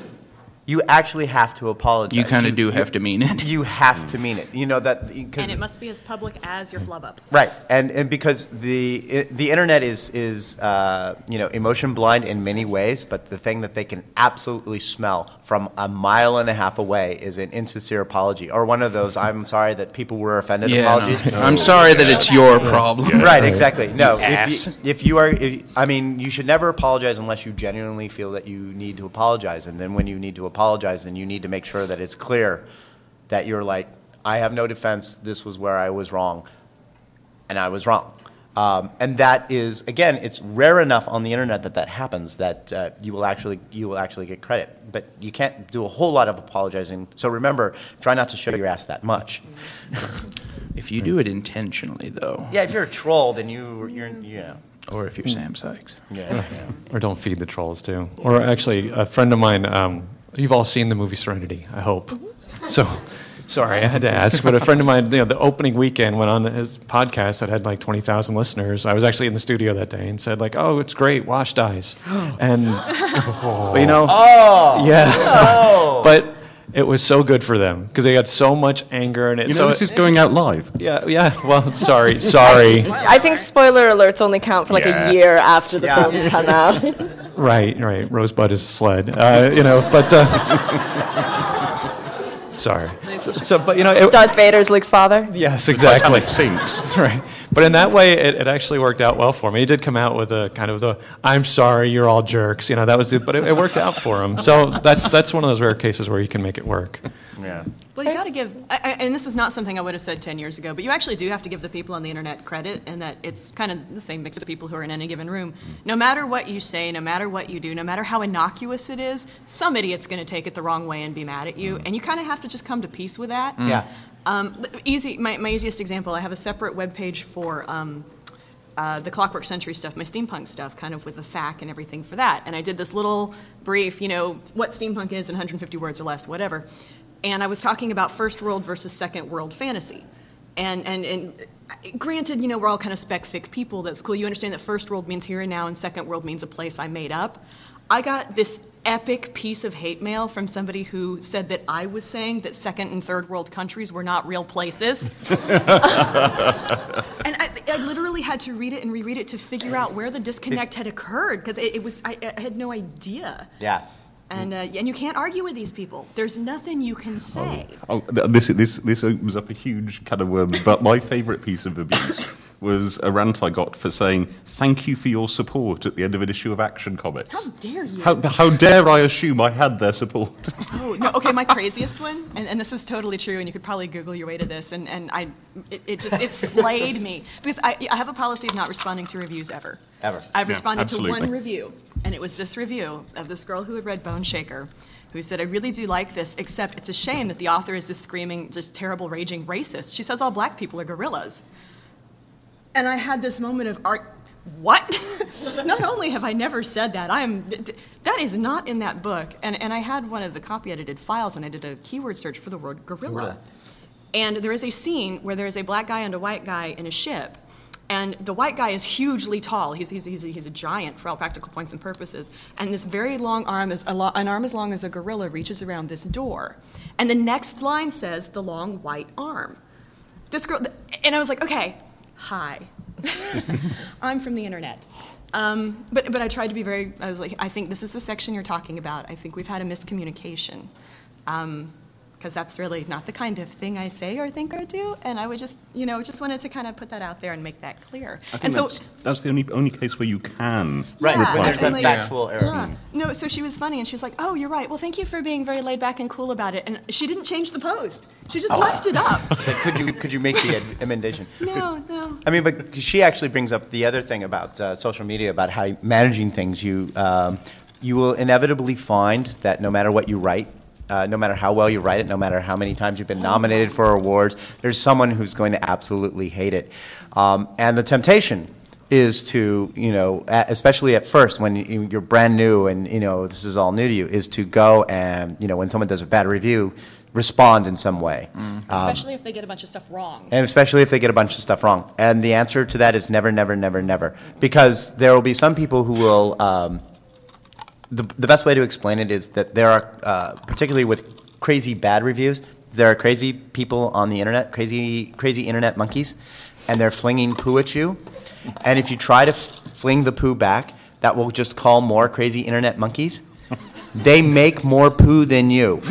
you actually have to apologize. You kind of do have to mean it. You have to mean it. You know that because And it must be as public as your flub up. Right, and and because the i the internet is is uh, you know emotion blind in many ways, but the thing that they can absolutely smell from a mile and a half away is an insincere apology or one of those "I'm sorry that people were offended" Yeah, apologies. no. I'm sorry that it's your problem. Right, exactly. No, You if ass. you, if you are, if, I mean, you should never apologize unless you genuinely feel that you need to apologize, and then when you need to apologize, then you need to make sure that it's clear that you're like, I have no defense. This was where I was wrong, and I was wrong. Um, and that is again, it's rare enough on the internet that that happens that uh, you will actually you will actually get credit. But you can't do a whole lot of apologizing. So remember, try not to show your ass that much. If you do it intentionally, though, Yeah, if you're a troll, then you you're yeah. or if you're Sam Sykes. Yeah. yeah. Or don't feed the trolls too. Or actually, a friend of mine. Um, you've all seen the movie Serenity, I hope. So, sorry, I had to ask. But a friend of mine, you know, the opening weekend went on his podcast that had like twenty thousand listeners. I was actually in the studio that day and said like, "Oh, it's great, Wash dies," and but, you know, Oh. yeah, but. It was so good for them because they got so much anger and it. You know, so this is going out live. yeah, yeah. Well, sorry, sorry. I think spoiler alerts only count for like Yeah. a year after the Yeah. films come out. Right, right. Rosebud is a sled. Uh, you know, but uh, sorry. So, so, but you know, it, Darth Vader's Luke's father. yes, exactly. Titanic sinks. Right. But in that way, it, it actually worked out well for me. He did come out with a kind of the "I'm sorry, you're all jerks." You know, that was it. But it, it worked out for him. So that's that's one of those rare cases where you can make it work. Yeah. Well, you got to give, I, I, and this is not something I would have said 10 years ago, but you actually do have to give the people on the internet credit, and that it's kind of the same mix of people who are in any given room. No matter what you say, no matter what you do, no matter how innocuous it is, some idiot's going to take it the wrong way and be mad at you, and you kind of have to just come to peace with that. Yeah. Um, easy. My, my easiest example. I have a separate web page for um, uh, the Clockwork Century stuff, my steampunk stuff, kind of with the FAQ and everything for that. And I did this little brief, you know, what steampunk is in 150 words or less, whatever. And I was talking about first world versus second world fantasy. And, and, and granted, you know, we're all kind of spec fic people. That's cool. You understand that first world means here and now, and second world means a place I made up. I got this epic piece of hate mail from somebody who said that I was saying that second and third world countries were not real places. and I, I literally had to read it and reread it to figure out where the disconnect had occurred because it, it was I, I had no idea. Yeah. And uh, and you can't argue with these people. There's nothing you can say. Oh, th- this this this opens up a huge can of worms. But my favourite piece of abuse was a rant I got for saying "Thank you for your support" at the end of an issue of Action Comics. How dare you? How, how dare I assume I had their support? Oh no! Okay, my craziest one, and, and this is totally true, and you could probably Google your way to this, and, and I, it, it just it slayed me because I, I have a policy of not responding to reviews ever. Ever. I've Yeah, responded to one review, and it was this review of this girl who had read Boneshaker, who said, "I really do like this, except it's a shame that the author is this screaming, just terrible, raging racist. She says all black people are gorillas." And I had this moment of art. What? not only have I never said that, I am. th- th- That is not in that book. And, and I had one of the copy edited files, and I did a keyword search for the word gorilla. And there is a scene where there is a black guy and a white guy in a ship. And the white guy is hugely tall. He's, he's, he's, a, he's a giant for all practical points and purposes. And this very long arm, is a lo- an arm as long as a gorilla, reaches around this door. And the next line says, the long white arm. This girl, and I was like, okay, hi. I'm from the internet. Um, but, but I tried to be very, I was like, I think this is the section you're talking about. I think we've had a miscommunication. Because that's really not the kind of thing I say or think or do. And I would just, you know, just wanted to kind of put that out there and make that clear. I think and so, that's, that's the only, only case where you can Right, Yeah, when there's a like- factual error. Yeah. No, so she was funny, and she was like, "Oh, you're right. Well, thank you for being very laid back and cool about it." And she didn't change the post. She just left it up. Like, could you could you make the ed- amendation? No, no. I mean, but she actually brings up the other thing about uh, social media, about how managing things. You um, you will inevitably find that no matter what you write, uh, no matter how well you write it, no matter how many times you've been nominated for awards, there's someone who's going to absolutely hate it. Um, and the temptation is to, you know, especially at first when you- you're brand new and, you know, this is all new to you, is to go and, you know, when someone does a bad review, respond in some way. Um, Especially if they get a bunch of stuff wrong. and especially if they get a bunch of stuff wrong. And the answer to that is never, never, never, never. Because there will be some people who will. Um, the, the best way to explain it is that there are, uh, particularly with crazy bad reviews, there are crazy people on the internet, crazy, crazy internet monkeys, and they're flinging poo at you. And if you try to f- fling the poo back, that will just call more crazy internet monkeys. They make more poo than you.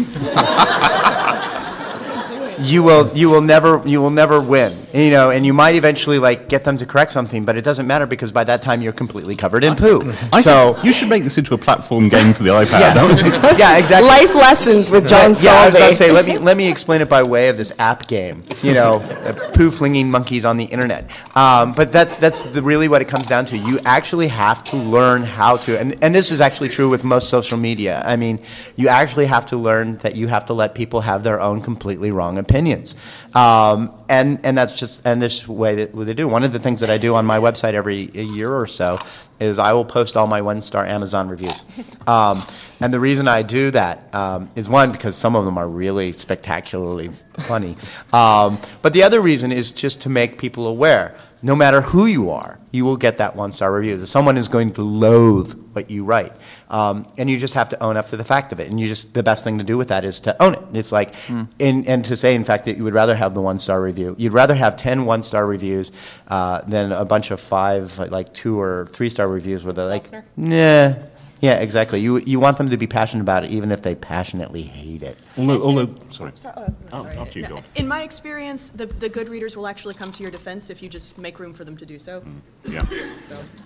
you will you will never you will never win you know and you might eventually like get them to correct something but it doesn't matter because by that time you're completely covered in poo I so you should make this into a platform game for the iPad. yeah, don't you? yeah exactly Life lessons with John Scalzi. yeah, I was about to say, let me let me explain it by way of this app game. You know, uh, poo flinging monkeys on the internet. Um, but that's that's the, really what it comes down to. You actually have to learn how to, and and this is actually true with most social media. I mean, you actually have to learn that you have to let people have their own completely wrong opinions. Um, and and that's just and this way that they do. One of the things that I do on my website every year or so is I will post all my one star Amazon reviews. Um, and the reason I do that um, is one, because some of them are really spectacularly funny. Um, but the other reason is just to make people aware no matter who you are, you will get that one star review. Someone is going to loathe what you write. Um, and you just have to own up to the fact of it. And you just, the best thing to do with that is to own it. It's like, in, and to say, in fact, that you would rather have the one star review. You'd rather have 10 one star reviews uh, than a bunch of five, like, like two or three star reviews where they're like, Lesnar? nah. Yeah, exactly. You, you want them to be passionate about it, even if they passionately hate it. Although, although, sorry. So- oh, Oh, sorry. after you No, go. In my experience, the, the good readers will actually come to your defense if you just make room for them to do so. Yeah.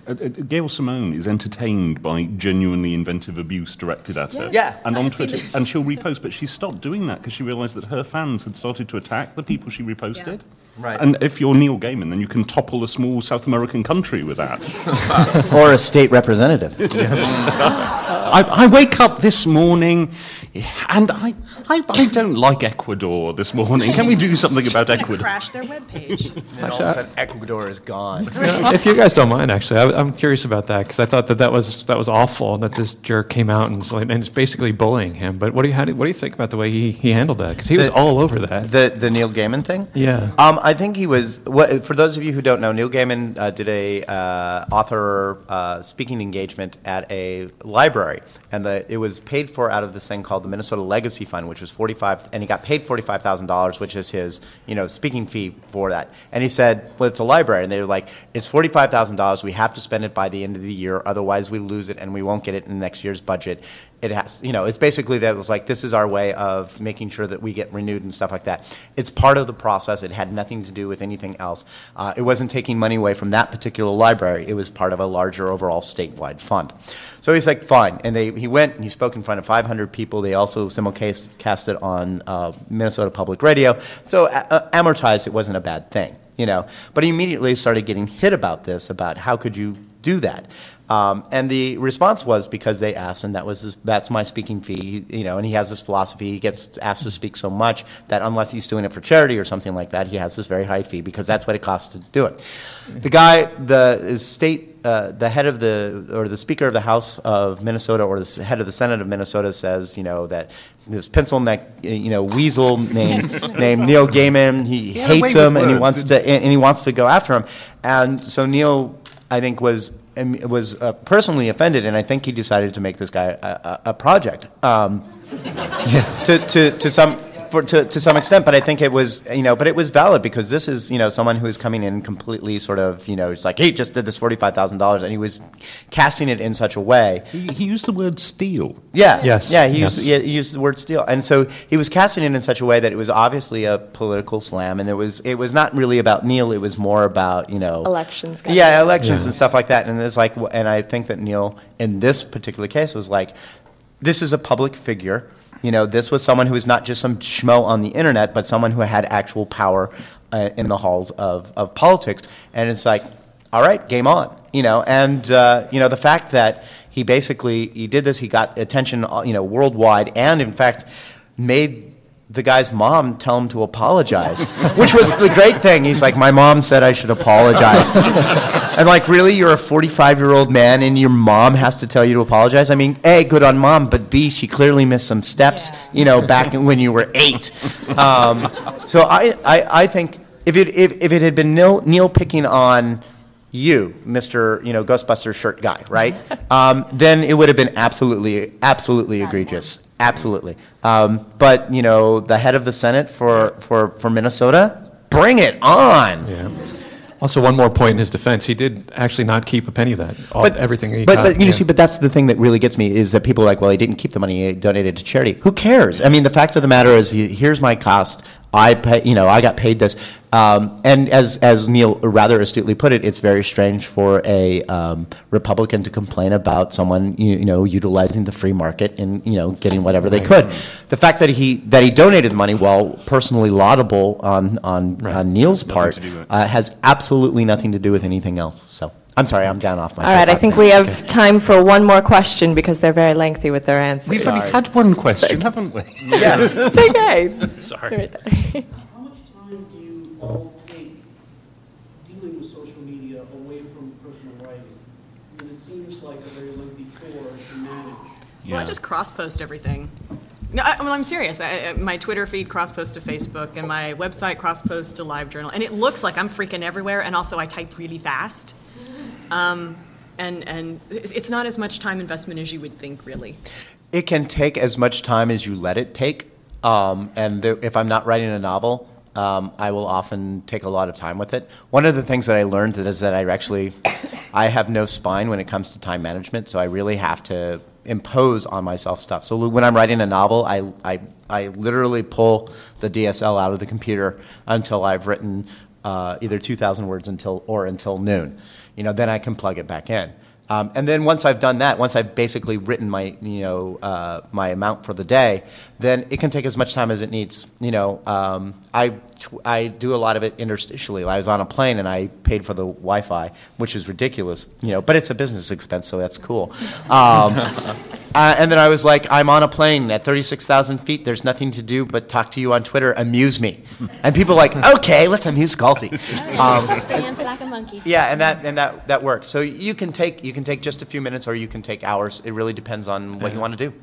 Uh, uh, Gail Simone is entertained by genuinely inventive abuse directed at her. Yes. Yeah. And on I've seen Twitter, this. and she'll repost, but she stopped doing that because she realised that her fans had started to attack the people she reposted. Right. And if you're Neil Gaiman, then you can topple a small South American country with that. Or a state representative. I, I wake up this morning and I, I, I don't like Ecuador this morning. Can we do something about Ecuador? Crash their webpage. And all of a sudden, Ecuador is gone. if you guys don't mind, actually, I, I'm curious about that because I thought that that was that was awful that this jerk came out and, and it's basically bullying him. But what do you how do, what do you think about the way he, he handled that? Because he was all over that. The the Neil Gaiman thing. Yeah. Um, I think he was. What, for those of you who don't know, Neil Gaiman uh, did a uh, author uh, speaking engagement at a library, and the, it was paid for out of this thing called the Minnesota Legacy Fund, which was forty five, and he got paid forty five thousand dollars, which is his you know speaking fee for that. And he said, "Well, it's a library," and they were like, "It's forty five thousand dollars. We have to spend it by the end of the year, otherwise we lose it, and we won't get it in next year's budget." It has, you know, it's basically that it was like this is our way of making sure that we get renewed and stuff like that. It's part of the process. It had nothing to do with anything else. Uh, it wasn't taking money away from that particular library. It was part of a larger overall statewide fund. So he's like, fine. And they, he went and he spoke in front of 500 people. They also simulcast it on uh, Minnesota Public Radio. So uh, uh, amortized, it wasn't a bad thing, you know. But he immediately started getting hit about this, about how could you do that. Um, and the response was because they asked, and that was his, that's my speaking fee, you know. And he has this philosophy: he gets asked to speak so much that unless he's doing it for charity or something like that, he has this very high fee because that's what it costs to do it. The guy, the state, uh, the head of the or the speaker of the House of Minnesota or the head of the Senate of Minnesota says, you know, that this pencil neck, you know, weasel named named Neil Gaiman, he hates him and he wants to and he wants to go after him. And so Neil, I think, was um, was uh, personally offended, and I think he decided to make this guy a, a, a project. Um, to, to, to some. For, to, to some extent, but I think it was, you know, but it was valid because this is, you know, someone who is coming in completely sort of, you know, it's like, he just did this $45,000 and he was casting it in such a way. He, he used the word steal. Yeah. Yes. Yeah, he, Yes. Used, yeah, he used the word steal. And so he was casting it in such a way that it was obviously a political slam and it was, it was not really about Neil, it was more about, you know, Elections. kind yeah, elections Yeah. and stuff like that. And it's like, and I think that Neil, in this particular case, was like, this is a public figure. You know, this was someone who was not just some schmo on the internet, but someone who had actual power uh, in the halls of, of politics. And it's like, all right, game on. You know, and uh, you know the fact that he basically he did this, he got attention, uh, you know, worldwide, and in fact made the guy's mom tell him to apologize, which was the great thing. He's like, my mom said I should apologize. and like, really, you're a 45 year old man and your mom has to tell you to apologize? I mean, A, good on mom, but B, she clearly missed some steps, you know, back when you were eight. Um, so I, I, I think if it, if, if it had been Neil, Neil picking on you, Mr. You know, Ghostbuster shirt guy, right? Um, then it would have been absolutely, absolutely egregious. Absolutely. Um, but, you know, the head of the Senate for, for, for Minnesota, bring it on. Yeah. Also, one more point in his defense, he did actually not keep a penny of that. All, everything he but, got. but you yeah. see, but that's the thing that really gets me is that people are like, well, he didn't keep the money, he donated to charity. Who cares? I mean, the fact of the matter is, here's my cost. I pay, you know, I got paid this. Um, and as, as Neil rather astutely put it, it's very strange for a um, Republican to complain about someone, you, you know, utilizing the free market and, you know, getting whatever they could. The fact that he, that he donated the money, while personally laudable on, on, on Neil's part, to do with it. uh, has absolutely nothing to do with anything else. So, I'm sorry, I'm down off my All right, I think now. we have time for one more question because they're very lengthy with their answers. We've only had one question, haven't we? Yeah. It's okay. Sorry. How much time do you all take dealing with social media away from personal writing? Because it seems like a very lengthy chore to manage. Well, I just cross post everything. No, I, well, I'm serious. I, I- my Twitter feed cross post to Facebook, and my website cross post to LiveJournal, and it looks like I'm freaking everywhere. And also, I type really fast. Um, and and it's not as much time investment as you would think, really. It can take as much time as you let it take. Um, and there, if I'm not writing a novel, um, I will often take a lot of time with it. One of the things that I learned is that I actually, I have no spine when it comes to time management, so I really have to impose on myself stuff. So when I'm writing a novel, I, I, I literally pull the DSL out of the computer until I've written uh, either 2,000 words until or until noon. You know, then I can plug it back in. Um, and then once I've done that, once I've basically written my, you know, uh, my amount for the day, then it can take as much time as it needs. You know, um, I, I do a lot of it interstitially. I was on a plane and I paid for the Wi-Fi, which is ridiculous. You know, but it's a business expense, so that's cool. Um, uh, and then I was like, I'm on a plane at 36,000 feet. There's nothing to do but talk to you on Twitter. Amuse me. And people are like, okay, let's amuse Scalzi. Um, Dance like a monkey. yeah, and that and that that works. So you can take you can take just a few minutes, or you can take hours. It really depends on what you want to do.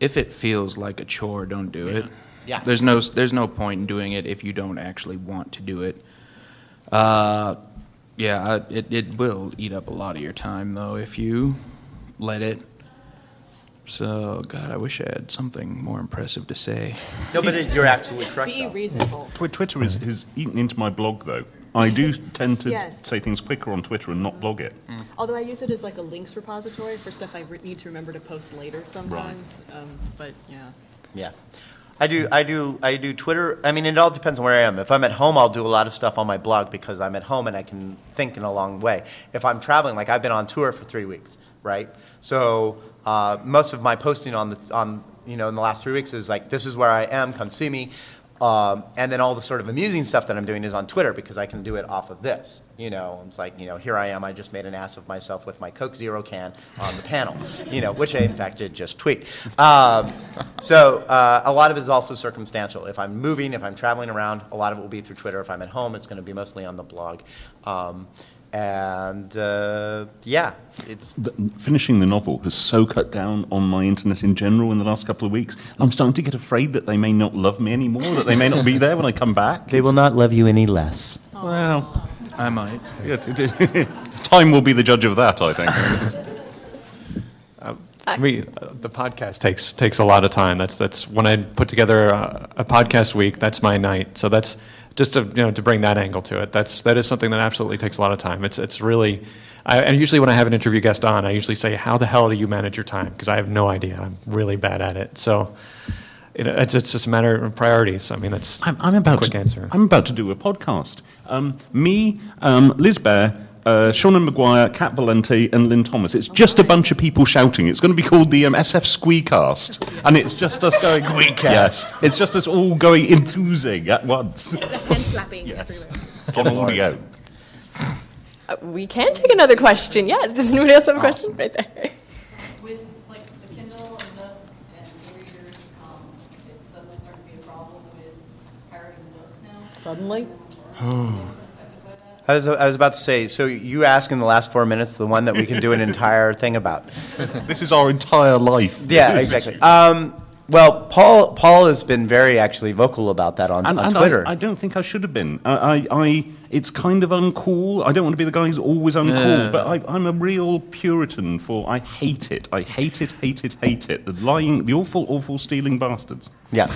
If it feels like a chore, don't do it. Yeah. There's no there's no point in doing it if you don't actually want to do it. Uh, yeah, I- it it will eat up a lot of your time though if you let it. So God, I wish I had something more impressive to say. No, but it, you're absolutely correct. Be though. reasonable. Twitter is, has eaten into my blog, though. I do tend to Yes. say things quicker on Twitter and not blog it. Although I use it as like a links repository for stuff I re- need to remember to post later sometimes. Um, but yeah. Yeah. I do, I do, I do Twitter. I mean, it all depends on where I am. If I'm at home, I'll do a lot of stuff on my blog because I'm at home and I can think in a long way. If I'm traveling, like I've been on tour for three weeks, right? So uh, most of my posting on the on you know in the last three weeks is like, this is where I am. Come see me. Um, and then all the sort of amusing stuff that I'm doing is on Twitter because I can do it off of this. You know, it's like, you know, here I am. I just made an ass of myself with my Coke Zero can on the panel. You know, which I in fact did just tweet. Um, so uh, a lot of it is also circumstantial. If I'm moving, if I'm traveling around, a lot of it will be through Twitter. If I'm at home, it's going to be mostly on the blog. Um, and uh, yeah, it's The, finishing the novel has so cut down on my internet in general in the last couple of weeks. I'm starting to get afraid that they may not love me anymore, that they may not be there when I come back. they will not love you any less. Well, I might. yeah, it- it- time will be the judge of that, I think. I mean, uh, the podcast takes takes a lot of time. That's that's when I put together a, a podcast week. That's my night. So that's just to you know to bring that angle to it. That's that is something that absolutely takes a lot of time. It's it's really. I, and usually when I have an interview guest on, I usually say, "How the hell do you manage your time?" Because I have no idea. I'm really bad at it. So. You it's, it's just a matter of priorities. I mean, that's I'm, I'm about a quick to, answer. I'm about to do a podcast. Um, me, um, Liz Bear, uh, Seanan McGuire, Cat Valente, and Lynne Thomas. It's just a bunch of people shouting. It's going to be called the um, SF Squeecast, and it's just us going. Squeecast. Yes, it's just us all going enthusing at once Hand slapping Yes. everywhere. on audio. Uh, we can take another question. Yes. Does anybody else have a question? Right there. With like the Kindle and the and e-readers, um, it's suddenly starting I was, I was about to say, so you ask in the last four minutes the one that we can do an entire thing about. This is our entire life. Yeah, exactly. Um, well, Paul Paul has been very actually vocal about that on, And, on and Twitter. I, I don't think I should have been. I, I, I, it's kind of uncool. I don't want to be the guy who's always uncool, Yeah. but I, I'm a real Puritan for. I hate it. I hate it, hate it, hate it. The lying, the awful, awful stealing bastards. Yeah.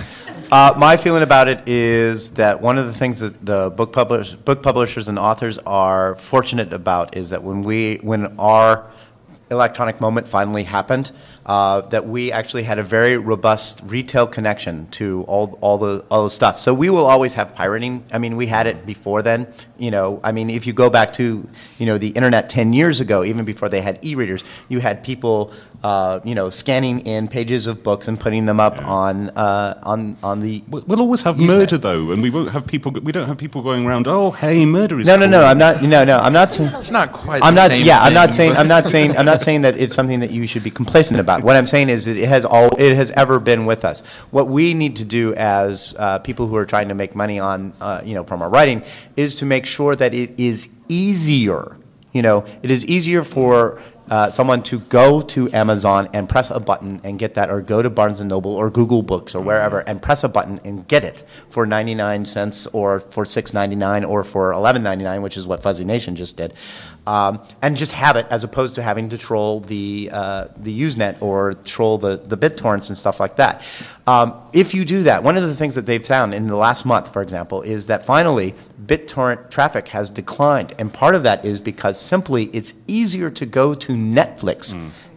Uh, my feeling about it is that one of the things that the book, publish, book publishers and authors are fortunate about is that when we, when our electronic moment finally happened, uh, that we actually had a very robust retail connection to all, all the all the stuff. So we will always have pirating. I mean, we had it before then. You know, I mean, if you go back to you know the internet ten years ago, even before they had e-readers, you had people uh, you know scanning in pages of books and putting them up on uh, on on the. We'll we'll always have murder though, and we won't have people. We don't have people going around. Oh, hey, murder is. No, no, cool." no. I'm not. No, no. I'm not saying. It's not quite I'm the not. same yeah, I'm not saying. I'm not saying. I'm not saying that it's something that you should be complacent about. What I'm saying is, it has all. It has ever been with us. What we need to do as uh, people who are trying to make money on, uh, you know, from our writing, is to make sure that it is easier. You know, it is easier for. Uh, someone to go to Amazon and press a button and get that, or go to Barnes and Noble or Google Books or wherever and press a button and get it for 99 cents or for 6.99 or for 11.99, which is what Fuzzy Nation just did, um, and just have it as opposed to having to troll the uh, the Usenet or troll the the BitTorrents and stuff like that. Um, if you do that, one of the things that they've found in the last month, for example, is that finally BitTorrent traffic has declined, and part of that is because simply it's easier to go to Netflix,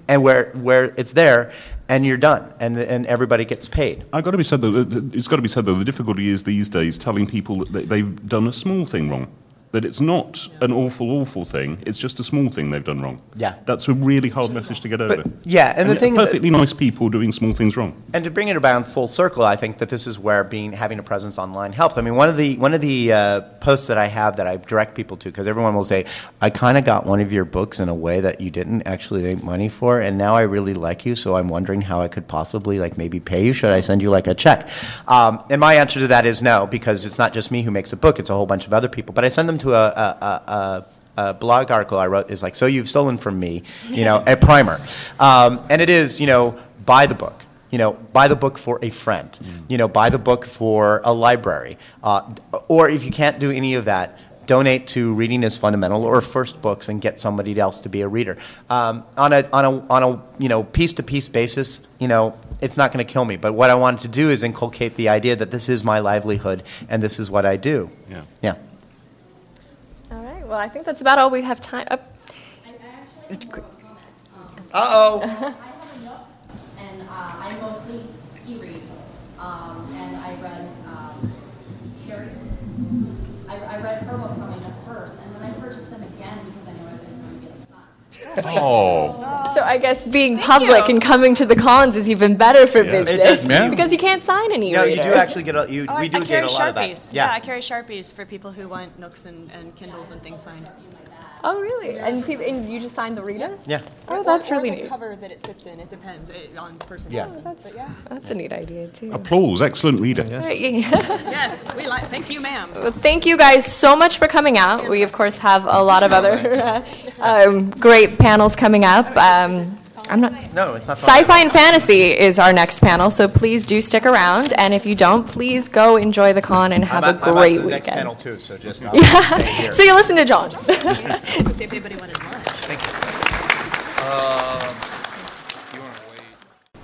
and where where it's there. And you're done, and and everybody gets paid. I've got to be said though. that- It's got to be said though. The difficulty is these days telling people that they've done a small thing wrong. That it's not an awful, awful thing. It's just a small thing they've done wrong. Yeah. That's a really hard message to get over. yeah, and the thing that- perfectly nice people doing small things wrong. And to bring it around full circle, I think that this is where being having a presence online helps. I mean, one of the one of the uh, posts that I have that I direct people to, because everyone will say, "I kind of got one of your books in a way that you didn't actually make money for, and now I really like you, so I'm wondering how I could possibly like maybe pay you. Should I send you like a check?" Um, and my answer to that is no, because it's not just me who makes a book; it's a whole bunch of other people. But I send them to a, a, a, a a blog article I wrote is like, so you've stolen from me, you know, a primer. Um, and it is, you know, buy the book. You know, buy the book for a friend. You know, buy the book for a library. Uh, or if you can't do any of that, donate to Reading is Fundamental or First Books and get somebody else to be a reader. Um, on a, on a, on a, you know, piece-to-piece basis, you know, it's not going to kill me. But what I wanted to do is inculcate the idea that this is my livelihood and this is what I do. Yeah. Yeah. All right. Well, I think that's about all we have time. Uh, Uh-oh. I have a Nook, and uh, I mostly e-read, um, and I read um, Cherie. I, I read her books on my Nook first, and then I purchased them again because I knew I was going to get them signed. Oh. So I guess being public and coming to the cons is even better for It does, business yeah. because you can't sign any No, you reader. do actually get a, you, Oh, we do I get carry a lot of Sharpies. that. Yeah. I carry Sharpies for people who want Nooks and, and Kindles and things signed. Oh, really? And, peop and you just signed the reader? Yeah. Oh, that's or, really the neat. cover that it sits in. It depends it, on person Yeah. to person. That's, But yeah. that's a neat idea, too. Applause. Excellent reader. All right, yeah. yes, we like. Thank you, ma'am. Well, thank you guys so much for coming out. We, of course, have a lot of other um, great panels coming up. Um, I'm not. No, it's not. Sci-fi and fantasy is our next panel, so please do stick around. And if you don't, please go enjoy the con and have I'm a at- I'm at great the next weekend. panel too, so just I'll stay here. so you listen to John. See if anybody wanted lunch. Um, you want to?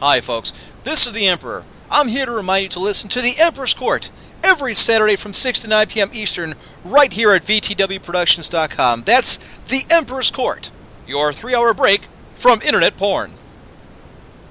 Hi, folks. This is the Emperor. I'm here to remind you to listen to The Emperor's Court every Saturday from 6 to 9 p.m. Eastern, right here at VTWProductions.com. That's The Emperor's Court, your three hour break from internet porn.